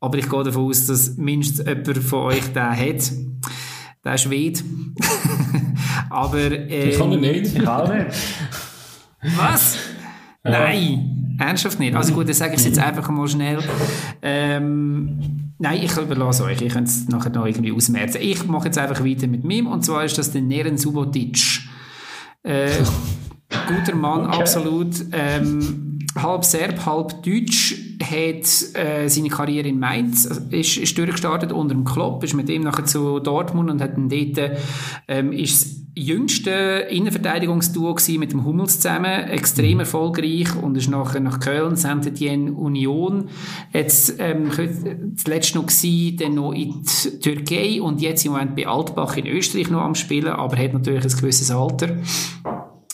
Aber ich gehe davon aus, dass mindestens jemand von euch den hat. Der Schwede. Aber, ähm, ich kann ihn nicht. Ich auch nicht. Was? Nein, ernsthaft nicht. Also gut, dann sage ich es jetzt einfach mal schnell. Ähm, Nein, ich überlasse euch. Ich könnt es nachher noch irgendwie ausmerzen. Ich mache jetzt einfach weiter mit mir. Und zwar ist das der Neren Subotic. Äh, guter Mann, okay. absolut. Ähm, halb Serb, halb Deutsch. Hat äh, seine Karriere in Mainz, ist, ist durchgestartet unter dem Klopp, ist mit ihm nachher zu Dortmund und hat dann dort, ähm, ist jüngste Innenverteidigungsduo mit dem Hummels zusammen, extrem mhm. erfolgreich und ist nachher nach Köln, Saint-Étienne, Union, jetzt ähm, zuletzt noch gewesen, dann noch in die Türkei und jetzt im Moment bei Altbach in Österreich noch am Spielen, aber hat natürlich ein gewisses Alter.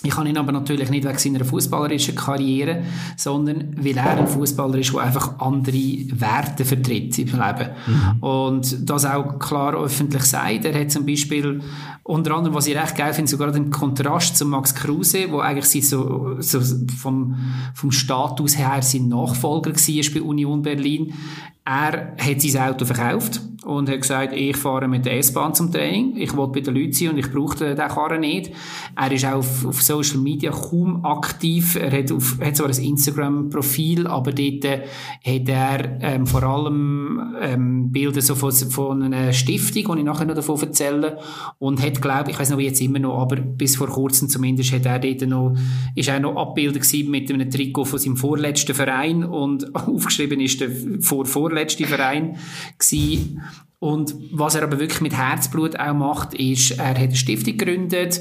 Ich habe ihn aber natürlich nicht wegen seiner fußballerischen Karriere, sondern weil er ein Fußballer ist, der einfach andere Werte vertritt im Leben. Mhm. Und das auch klar öffentlich sagt. Er hat zum Beispiel, unter anderem, was ich recht geil finde, sogar den Kontrast zu Max Kruse, wo eigentlich so, so vom, vom Status her sein Nachfolger war bei Union Berlin. Er hat sein Auto verkauft und hat gesagt, ich fahre mit der S-Bahn zum Training, ich will bei den Leuten sein und ich brauche den Karren nicht. Er ist auch auf, auf, Social Media kaum aktiv, er hat, auf, hat zwar ein Instagram-Profil, aber dort äh, hat er ähm, vor allem ähm, Bilder so von, von einer Stiftung, die ich nachher noch davon erzähle. Und hat, glaube ich, weiß noch jetzt immer noch, aber bis vor kurzem zumindest hat er dort noch, ist er noch abgebildet mit einem Trikot von seinem vorletzten Verein. Und aufgeschrieben ist der vor vorletzte Verein gewesen. Und was er aber wirklich mit Herzblut auch macht, ist, er hat eine Stiftung gegründet,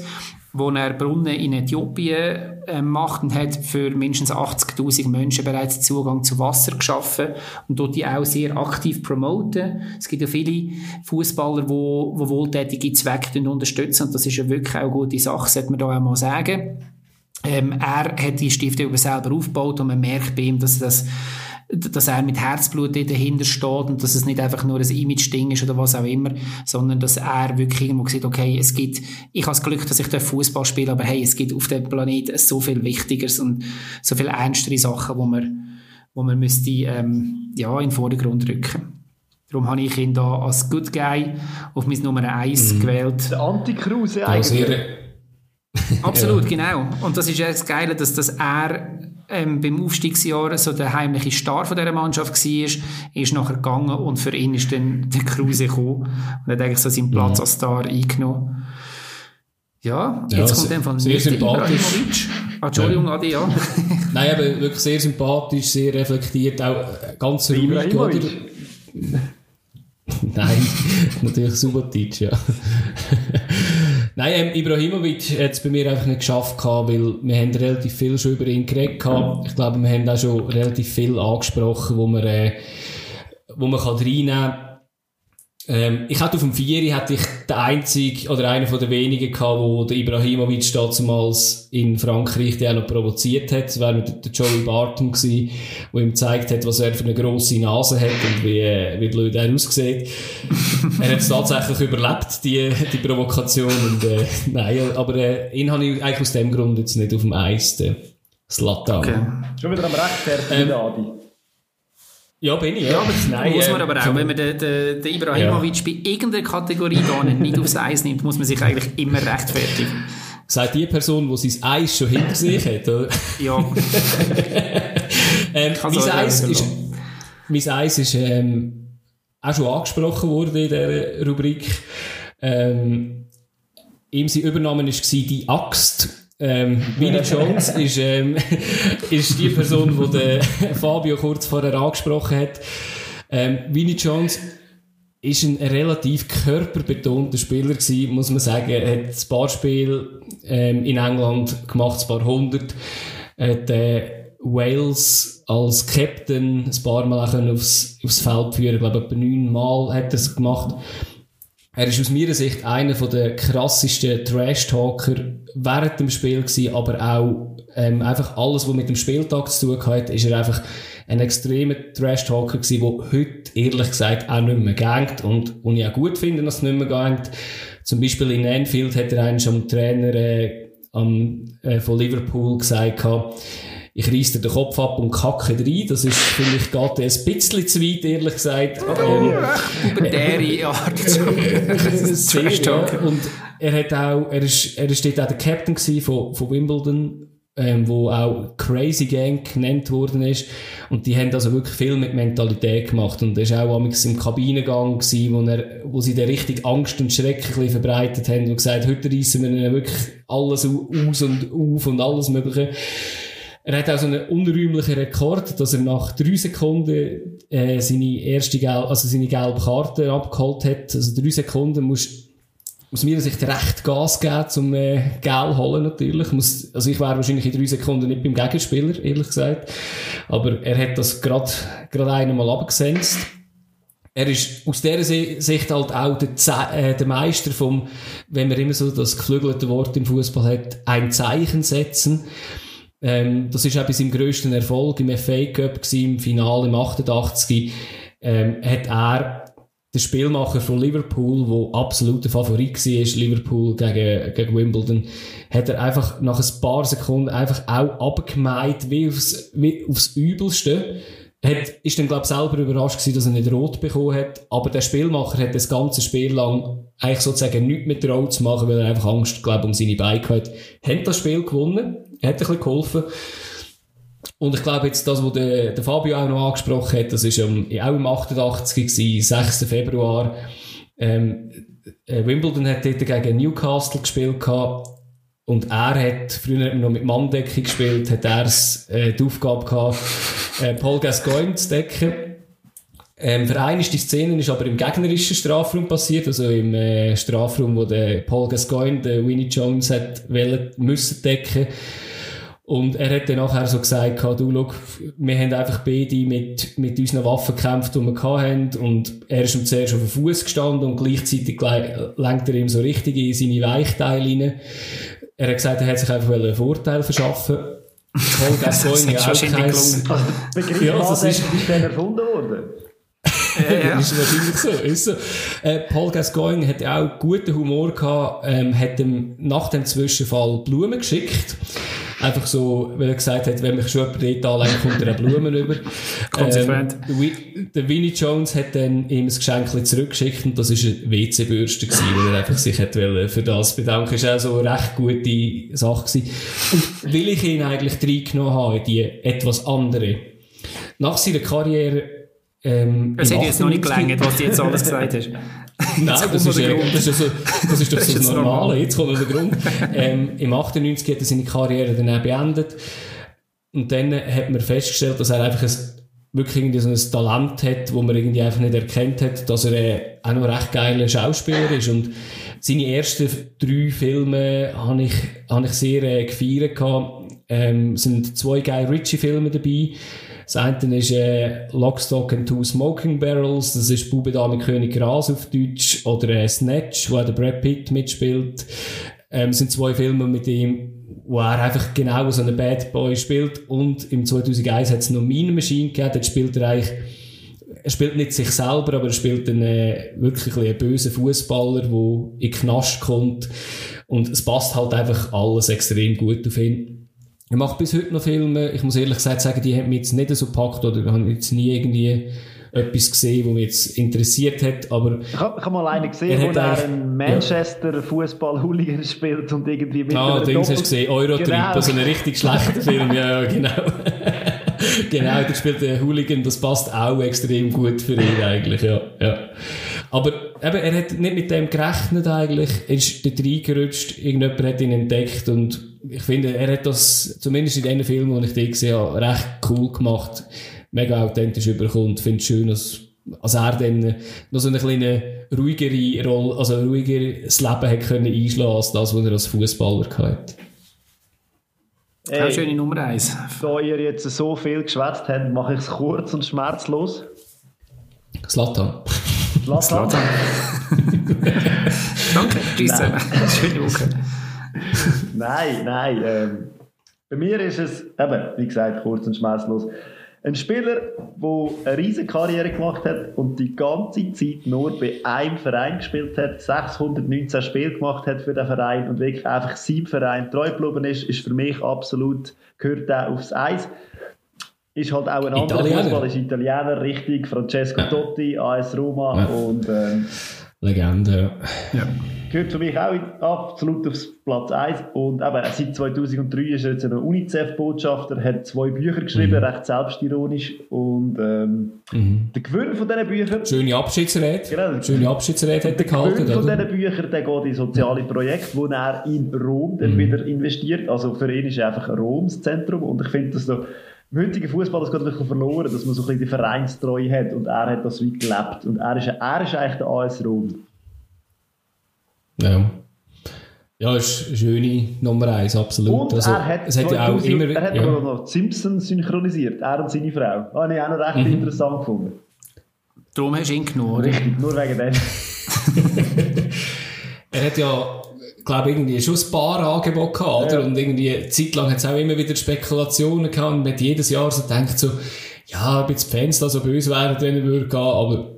wo er Brunnen in Äthiopien äh, macht und hat für mindestens 80.000 Menschen bereits Zugang zu Wasser geschaffen und dort die auch sehr aktiv promoten. Es gibt ja viele Fußballer, wo wohltätige Zwecke unterstützen und das ist ja wirklich auch eine gute Sache, sollte man da auch mal sagen. Ähm, er hat die Stiftung selber aufgebaut und man merkt bei ihm, dass das dass er mit Herzblut dahinter steht und dass es nicht einfach nur ein Image-Ding ist oder was auch immer, sondern dass er wirklich irgendwo sieht, okay, es gibt, ich habe das Glück, dass ich Fußball spiele, aber hey, es gibt auf dem Planeten so viel Wichtigeres und so viel ernstere Sachen, wo man, wo man müsste, ähm, ja, in den Vordergrund rücken. Darum habe ich ihn da als Good Guy auf mein Nummer 1 mhm. gewählt. Der Anti-Kruse eigentlich. Absolut, genau. Und das ist ja das Geile, dass das er ähm, beim Aufstiegsjahr so der heimliche Star von dieser Mannschaft war, ist nachher gegangen und für ihn ist dann der Kruse gekommen und hat eigentlich so seinen Platz ja. als Star eingenommen. Ja, jetzt ja, kommt dann von sehr sympathisch. Ah, Entschuldigung, Adi, ja. Nein, aber wirklich sehr sympathisch, sehr reflektiert, auch ganz ruhig, oder? Nein, natürlich Subotic, ja. Nein, ähm, Ibrahimovic hat es bei mir einfach nicht geschafft, gehabt, weil wir haben relativ viel schon über ihn geredet. Gehabt. Ich glaube, wir haben auch schon relativ viel angesprochen, wo man, äh, wo man kann reinnehmen kann. Ähm, ich hatte auf dem Vieri hatte ich der einzige oder einer von den wenigen gehabt, wo der Ibrahimovic damals in Frankreich die auch noch provoziert hat. Das war der Joey Barton gewesen, der ihm gezeigt hat, was er für eine grosse Nase hat und wie, äh, wie blöd er aussieht. er hat es tatsächlich überlebt, die, die Provokation und, äh, nein, aber, äh, ihn habe ich eigentlich aus dem Grund jetzt nicht auf dem Eis, den Slatan. Okay. Schon wieder am Recht, der ja. Adi. Ja, bin ich. Ja, ja aber Nein, muss man aber auch, wenn man den, den, den Ibrahimovic ja. bei irgendeiner Kategorie da nicht aufs Eis nimmt, muss man sich eigentlich immer rechtfertigen. Sagt die Person, die sein Eis schon hinter sich hat, oder? Ja. ähm, mein, Eis ist, mein Eis ist ähm, auch schon angesprochen worden in dieser Rubrik. Ähm, ihm sein Übernahme war die Axt ähm, Vinnie Jones ist, ähm, ist die Person, die der Fabio kurz vorher angesprochen hat. Ähm, Vinnie Jones ist ein relativ körperbetonter Spieler gewesen, muss man sagen. Er hat ein paar Spiele ähm, in England gemacht, ein paar hundert. Er hat äh, Wales als Captain ein paar Mal aufs, aufs Feld führen. Ich glaube, etwa neun Mal hat er es gemacht. Er ist aus meiner Sicht einer der krassesten Trash-Talker während dem Spiel gewesen, aber auch ähm, einfach alles, was mit dem Spieltag zu tun hat, ist er einfach ein extremer Trash-Talker gewesen, der heute ehrlich gesagt auch nicht mehr gängt und, und ich auch gut finde, dass es nicht mehr gängt. Zum Beispiel in Anfield hat er einen schon Trainer äh, am, äh, von Liverpool gesagt, ich reiss dir den Kopf ab und kacke rein. Das ist, finde ich, geht ein bisschen zu weit, ehrlich gesagt. Oh, ähm, Pubertäre Art. Sehr, ja. Und er hat auch, er ist, er ist dort auch der Captain von, von Wimbledon, ähm, wo auch Crazy Gang genannt worden ist. Und die haben also wirklich viel mit Mentalität gemacht. Und er ist auch im Kabinengang gewesen, wo, er, wo sie da richtig Angst und Schrecken verbreitet haben und gesagt, heute reissen wir ihnen wirklich alles aus und auf und alles Mögliche. Er hat auch so einen unrühmlichen Rekord, dass er nach drei Sekunden äh, seine erste Gel also seine gelbe Karte abgeholt hat. Also drei Sekunden muss aus meiner Sicht recht Gas geben, zum äh, Gel holen natürlich. Muss, also ich wäre wahrscheinlich in drei Sekunden nicht beim Gegenspieler, ehrlich gesagt. Aber er hat das gerade gerade einmal abgesenzt. Er ist aus dieser Sicht halt auch der, Ze äh, der Meister vom, wenn man immer so das geflügelte Wort im Fußball hat, ein Zeichen setzen. Ähm, das ist auch bei seinem grössten Erfolg im FA Cup gewesen, im Finale im 88. Ähm, hat er der Spielmacher von Liverpool, wo absoluter Favorit war, Liverpool gegen, gegen Wimbledon, hat er einfach nach ein paar Sekunden einfach auch abgemeint, wie aufs, wie aufs Übelste. Hat, ist dann, glaube selber überrascht gewesen, dass er nicht rot bekommen hat. Aber der Spielmacher hat das ganze Spiel lang eigentlich sozusagen nichts mit rot zu machen, weil er einfach Angst, glaube um seine Beine hat. Hat das Spiel gewonnen. Hat ein bisschen geholfen. Und ich glaube jetzt, das, was der, der Fabio auch noch angesprochen hat, das ist um, auch im 88 gewesen, 6. Februar. Ähm, äh, Wimbledon hat dort gegen Newcastle gespielt gehabt. Und er hat früher noch mit Manndecke gespielt, hat er äh, die Aufgabe gehabt, äh, Paul Gascoigne zu decken. Ähm, für eine die Szene ist aber im gegnerischen Strafraum passiert, also im äh, Strafraum, wo der Paul Gascoigne, der Winnie Jones hat wollen, müssen decken. Und er hat dann nachher so gesagt, du, schau, wir haben einfach beide mit, mit unseren Waffen gekämpft, die wir hatten. Und er ist ihm zuerst auf den Fuß gestanden und gleichzeitig lenkt er ihm so richtig in seine Weichteile rein. Er hat gesagt, er hat sich einfach einen Vorteil verschaffen. Paul Gascoigne ja auch kein... Also, Begriff ja, das ist, ist dann erfunden worden. Ja, ja. ist wahrscheinlich so. Ist so. Äh, Paul Gascoigne hat auch guten Humor gehabt, ähm, hat ihm nach dem Zwischenfall Blumen geschickt. Einfach so, weil er gesagt hat, wenn mich schon jemand dort anlegt, kommt er Blumen über. Konsequent. Ähm, der Winnie Jones hat dann ihm ein Geschenk zurückgeschickt und das war eine WC-Bürste weil er einfach sich hat für das bedanken. Das war auch so eine recht gute Sache gewesen. Und will ich ihn eigentlich reingenommen habe in die etwas andere. Nach seiner Karriere, ähm, Es hätte jetzt noch nicht gelangt, was du jetzt alles gesagt hast. Nein, das ist, äh, das, ist so, das ist doch so das Normale. Normal. Jetzt kommt der Grund. Ähm, Im 98 hat er seine Karriere dann beendet. Und dann hat man festgestellt, dass er einfach ein, wirklich irgendwie so ein Talent hat, wo man irgendwie einfach nicht erkennt hat, dass er äh, auch noch recht geiler Schauspieler ist. Und seine ersten drei Filme habe ich, habe ich sehr äh, gefeiert gehabt. Ähm, sind zwei geile Ritchie-Filme dabei. Das eine ist äh, Lockstock and Two Smoking Barrels, das ist Bube Dame König Gras auf Deutsch, oder äh, Snatch, wo der Brad Pitt mitspielt. Ähm, sind zwei Filme mit ihm, wo er einfach genau so einen Bad Boy spielt. Und im 2001 hat es noch Mean Machine gegeben, dort spielt er eigentlich er spielt nicht sich selber, aber er spielt einen äh, wirklich einen bösen Fußballer, der in den Knast kommt. Und es passt halt einfach alles extrem gut auf ihn. Ich mache bis heute noch Filme. Ich muss ehrlich gesagt sagen, die haben mich jetzt nicht so gepackt oder ich habe jetzt nie irgendwie etwas gesehen, was mich jetzt interessiert hat, aber... Ich habe hab mal einen gesehen, wo er einen Manchester ja. Fußball-Hooligan spielt und irgendwie mit Ah, Dings hast du gesehen, Eurotrip, genau. also ein richtig schlechter Film, ja, genau. genau, da spielt der Hooligan, das passt auch extrem gut für ihn eigentlich, ja, ja. Aber eben, er hat nicht mit dem gerechnet eigentlich, er ist dort reingerutscht, irgendjemand hat ihn entdeckt und ich finde, er hat das, zumindest in den Filmen, die ich den gesehen habe, recht cool gemacht, mega authentisch überkommt. Ich finde es schön, dass, als er dann noch so eine kleine ruhigere Rolle, also ein ruhigeres Leben hat können einschlagen als das, was er als Fußballer hatte. Hey, Auch schöne Nummer eins. Da ihr jetzt so viel geschwätzt habt, mache ich es kurz und schmerzlos. Slatan. Slatan. Danke, tschüss. Schöne Woche. nein, nein. Ähm, bei mir ist es, eben, wie gesagt, kurz und schmerzlos. Ein Spieler, der eine riesige Karriere gemacht hat und die ganze Zeit nur bei einem Verein gespielt hat, 619 Spiele gemacht hat für den Verein und wirklich einfach seinem Verein treu geblieben ist, ist für mich absolut, gehört er aufs Eis. Ist halt auch ein anderer Fußball, ist Italiener, richtig, Francesco ja. Totti, AS Roma ja. und ähm, Legende. Ja. Gehört für mich auch absolut aufs Platz 1. Und eben, seit 2003 ist er jetzt ein UNICEF-Botschafter, hat zwei Bücher geschrieben, mhm. recht selbstironisch. Und ähm, mhm. der Gewinn von diesen Büchern... Schöne Abschiedsrede. Genau. Schöne Abschiedsrede hat er gehalten. Der Gewinn von diesen Büchern der geht in soziale Projekte, wo er in Rom dann mhm. wieder investiert. Also für ihn ist einfach Rom das Zentrum. Und ich finde, dass da im heutigen Fußball das geht ein bisschen verloren, dass man so ein bisschen die Vereinstreue hat und er hat das wie gelebt. Und er ist, er ist eigentlich der AS Rom. Ja. Ja, ist eine schöne Nummer eins, absolut. Und also, er hat, es hat ja auch immer, er hat ja. noch Simpsons synchronisiert, er und seine Frau. Das habe ich auch noch recht mhm. interessant gefunden. Darum hast du ihn genommen, Richtig, nur wegen dem. er hat ja glaube irgendwie schon ein paar Angebote gehabt, oder? Ja. Und irgendwie, zeitlang hat es auch immer wieder Spekulationen gehabt und man hat jedes Jahr so gedacht so, ja, ob jetzt die Fans da so böse wären, wenn er würde gehen, aber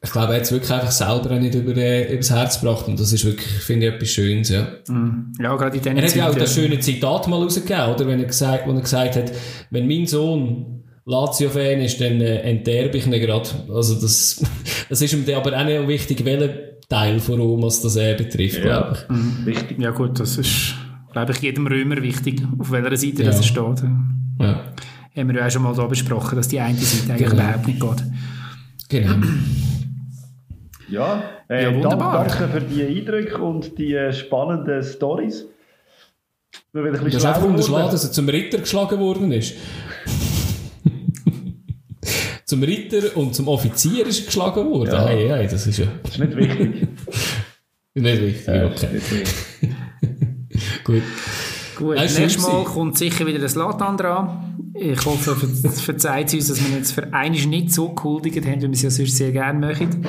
ich glaube, er hat es wirklich einfach selber auch nicht über, äh, übers Herz gebracht und das ist wirklich, finde ich, etwas Schönes, ja. Mm. Ja, gerade in Er hat ja auch das schöne Zitat mal rausgegeben, oder? Wenn er gesagt, wo er gesagt hat, wenn mein Sohn Lazio-Fan ist, dann äh, enterbe ich ihn gerade. Also das, das ist ihm aber auch nicht wichtig, welcher Teil von Rom, was das äh, betrifft, ja. glaube ich. Mhm. Wichtig. Ja gut, das ist, glaube ich, jedem Römer wichtig, auf welcher Seite ja. das steht. Ja. Haben wir ja auch schon mal da besprochen, dass die eine Seite eigentlich genau. überhaupt nicht geht. Genau. Ja, äh, ja wunderbar. danke für die Eindrücke und die äh, spannenden Stories. Das ist einfach unterschlagen, dass er zum Ritter geschlagen worden ist. zum Ritter und zum Offizier ist geschlagen worden. Ja. Hey, hey, das ist ja... Das ist nicht wichtig. nicht wichtig, ja, okay. Nicht wichtig. Gut. Gut, nächstes Mal kommt sicher wieder das Latan dran. Ich hoffe, ver verzeiht uns, dass wir jetzt für einmal nicht so gehuldigt haben, wie wir es ja sonst sehr gerne möchten.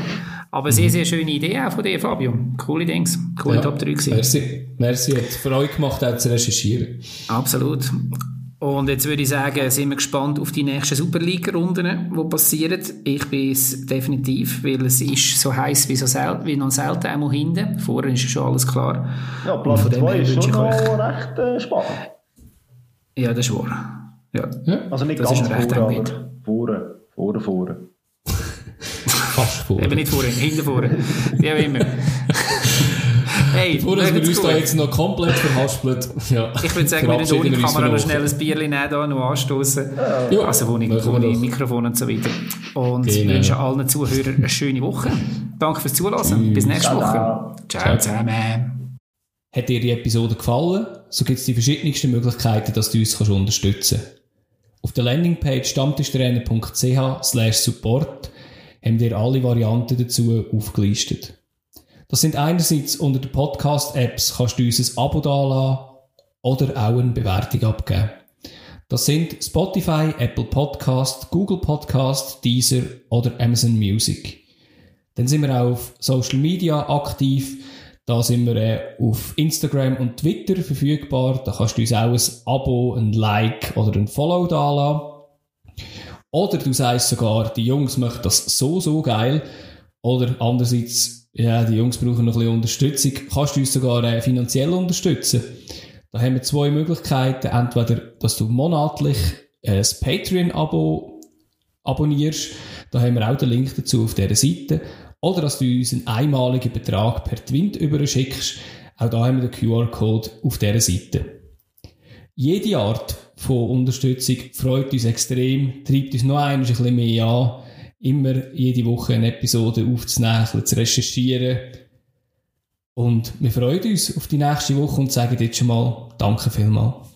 Aber sehr, sehr schöne Idee auch von dir, Fabio. Coole Dings. Coole ja, Top 3 gewesen. Merci. Merci. Hat Freude gemacht, auch zu recherchieren. Absolut. Und jetzt würde ich sagen, sind wir gespannt auf die nächsten Superliga-Runden, die passieren. Ich bin es definitiv, weil es ist so heiß wie, so sel wie noch selten einmal hinten. Vorher ist schon alles klar. Ja, Platz 2 ist schon noch recht äh, spannend. Ja, das ist wahr. Ja. Also nicht das ganz vorne, aber vorne, vorne, vorne. Fast vorne. Eben nicht vorne, hinten vorne. Wie auch immer. Hey, Bevor wir uns da jetzt noch komplett verhaspeln. Ja. Ich würde sagen, wir ohne Kamera noch schnell ein Bier nehmen, da noch anstoßen. Ja. Also, wo ich Mikrofon und so weiter. Und genau. wünsche allen Zuhörern eine schöne Woche. Danke fürs Zuhören. Bis nächste Ciao, Woche. ciao. Ciao zusammen. Hat dir die Episode gefallen? So gibt es die verschiedensten Möglichkeiten, dass du uns kannst unterstützen kannst. Auf der Landingpage stammtischtrainer.ch slash support haben wir alle Varianten dazu aufgelistet. Das sind einerseits unter den Podcast-Apps kannst du uns ein Abo dalassen oder auch eine Bewertung abgeben. Das sind Spotify, Apple Podcast, Google Podcast, Deezer oder Amazon Music. Dann sind wir auch auf Social Media aktiv. Da sind wir äh, auf Instagram und Twitter verfügbar. Da kannst du uns auch ein Abo, ein Like oder ein Follow dalassen. Oder du sagst sogar, die Jungs machen das so, so geil. Oder andererseits, ja, die Jungs brauchen noch ein bisschen Unterstützung. Kannst du uns sogar äh, finanziell unterstützen. Da haben wir zwei Möglichkeiten. Entweder, dass du monatlich äh, das Patreon-Abo abonnierst. Da haben wir auch den Link dazu auf dieser Seite. Oder dass du uns einen einmaligen Betrag per Twint überschickst. Auch da haben wir den QR-Code auf dieser Seite. Jede Art von Unterstützung freut uns extrem, treibt uns noch ein bisschen mehr an, immer jede Woche eine Episode aufzunehmen, zu recherchieren. Und wir freuen uns auf die nächste Woche und sagen jetzt schon mal Danke vielmals.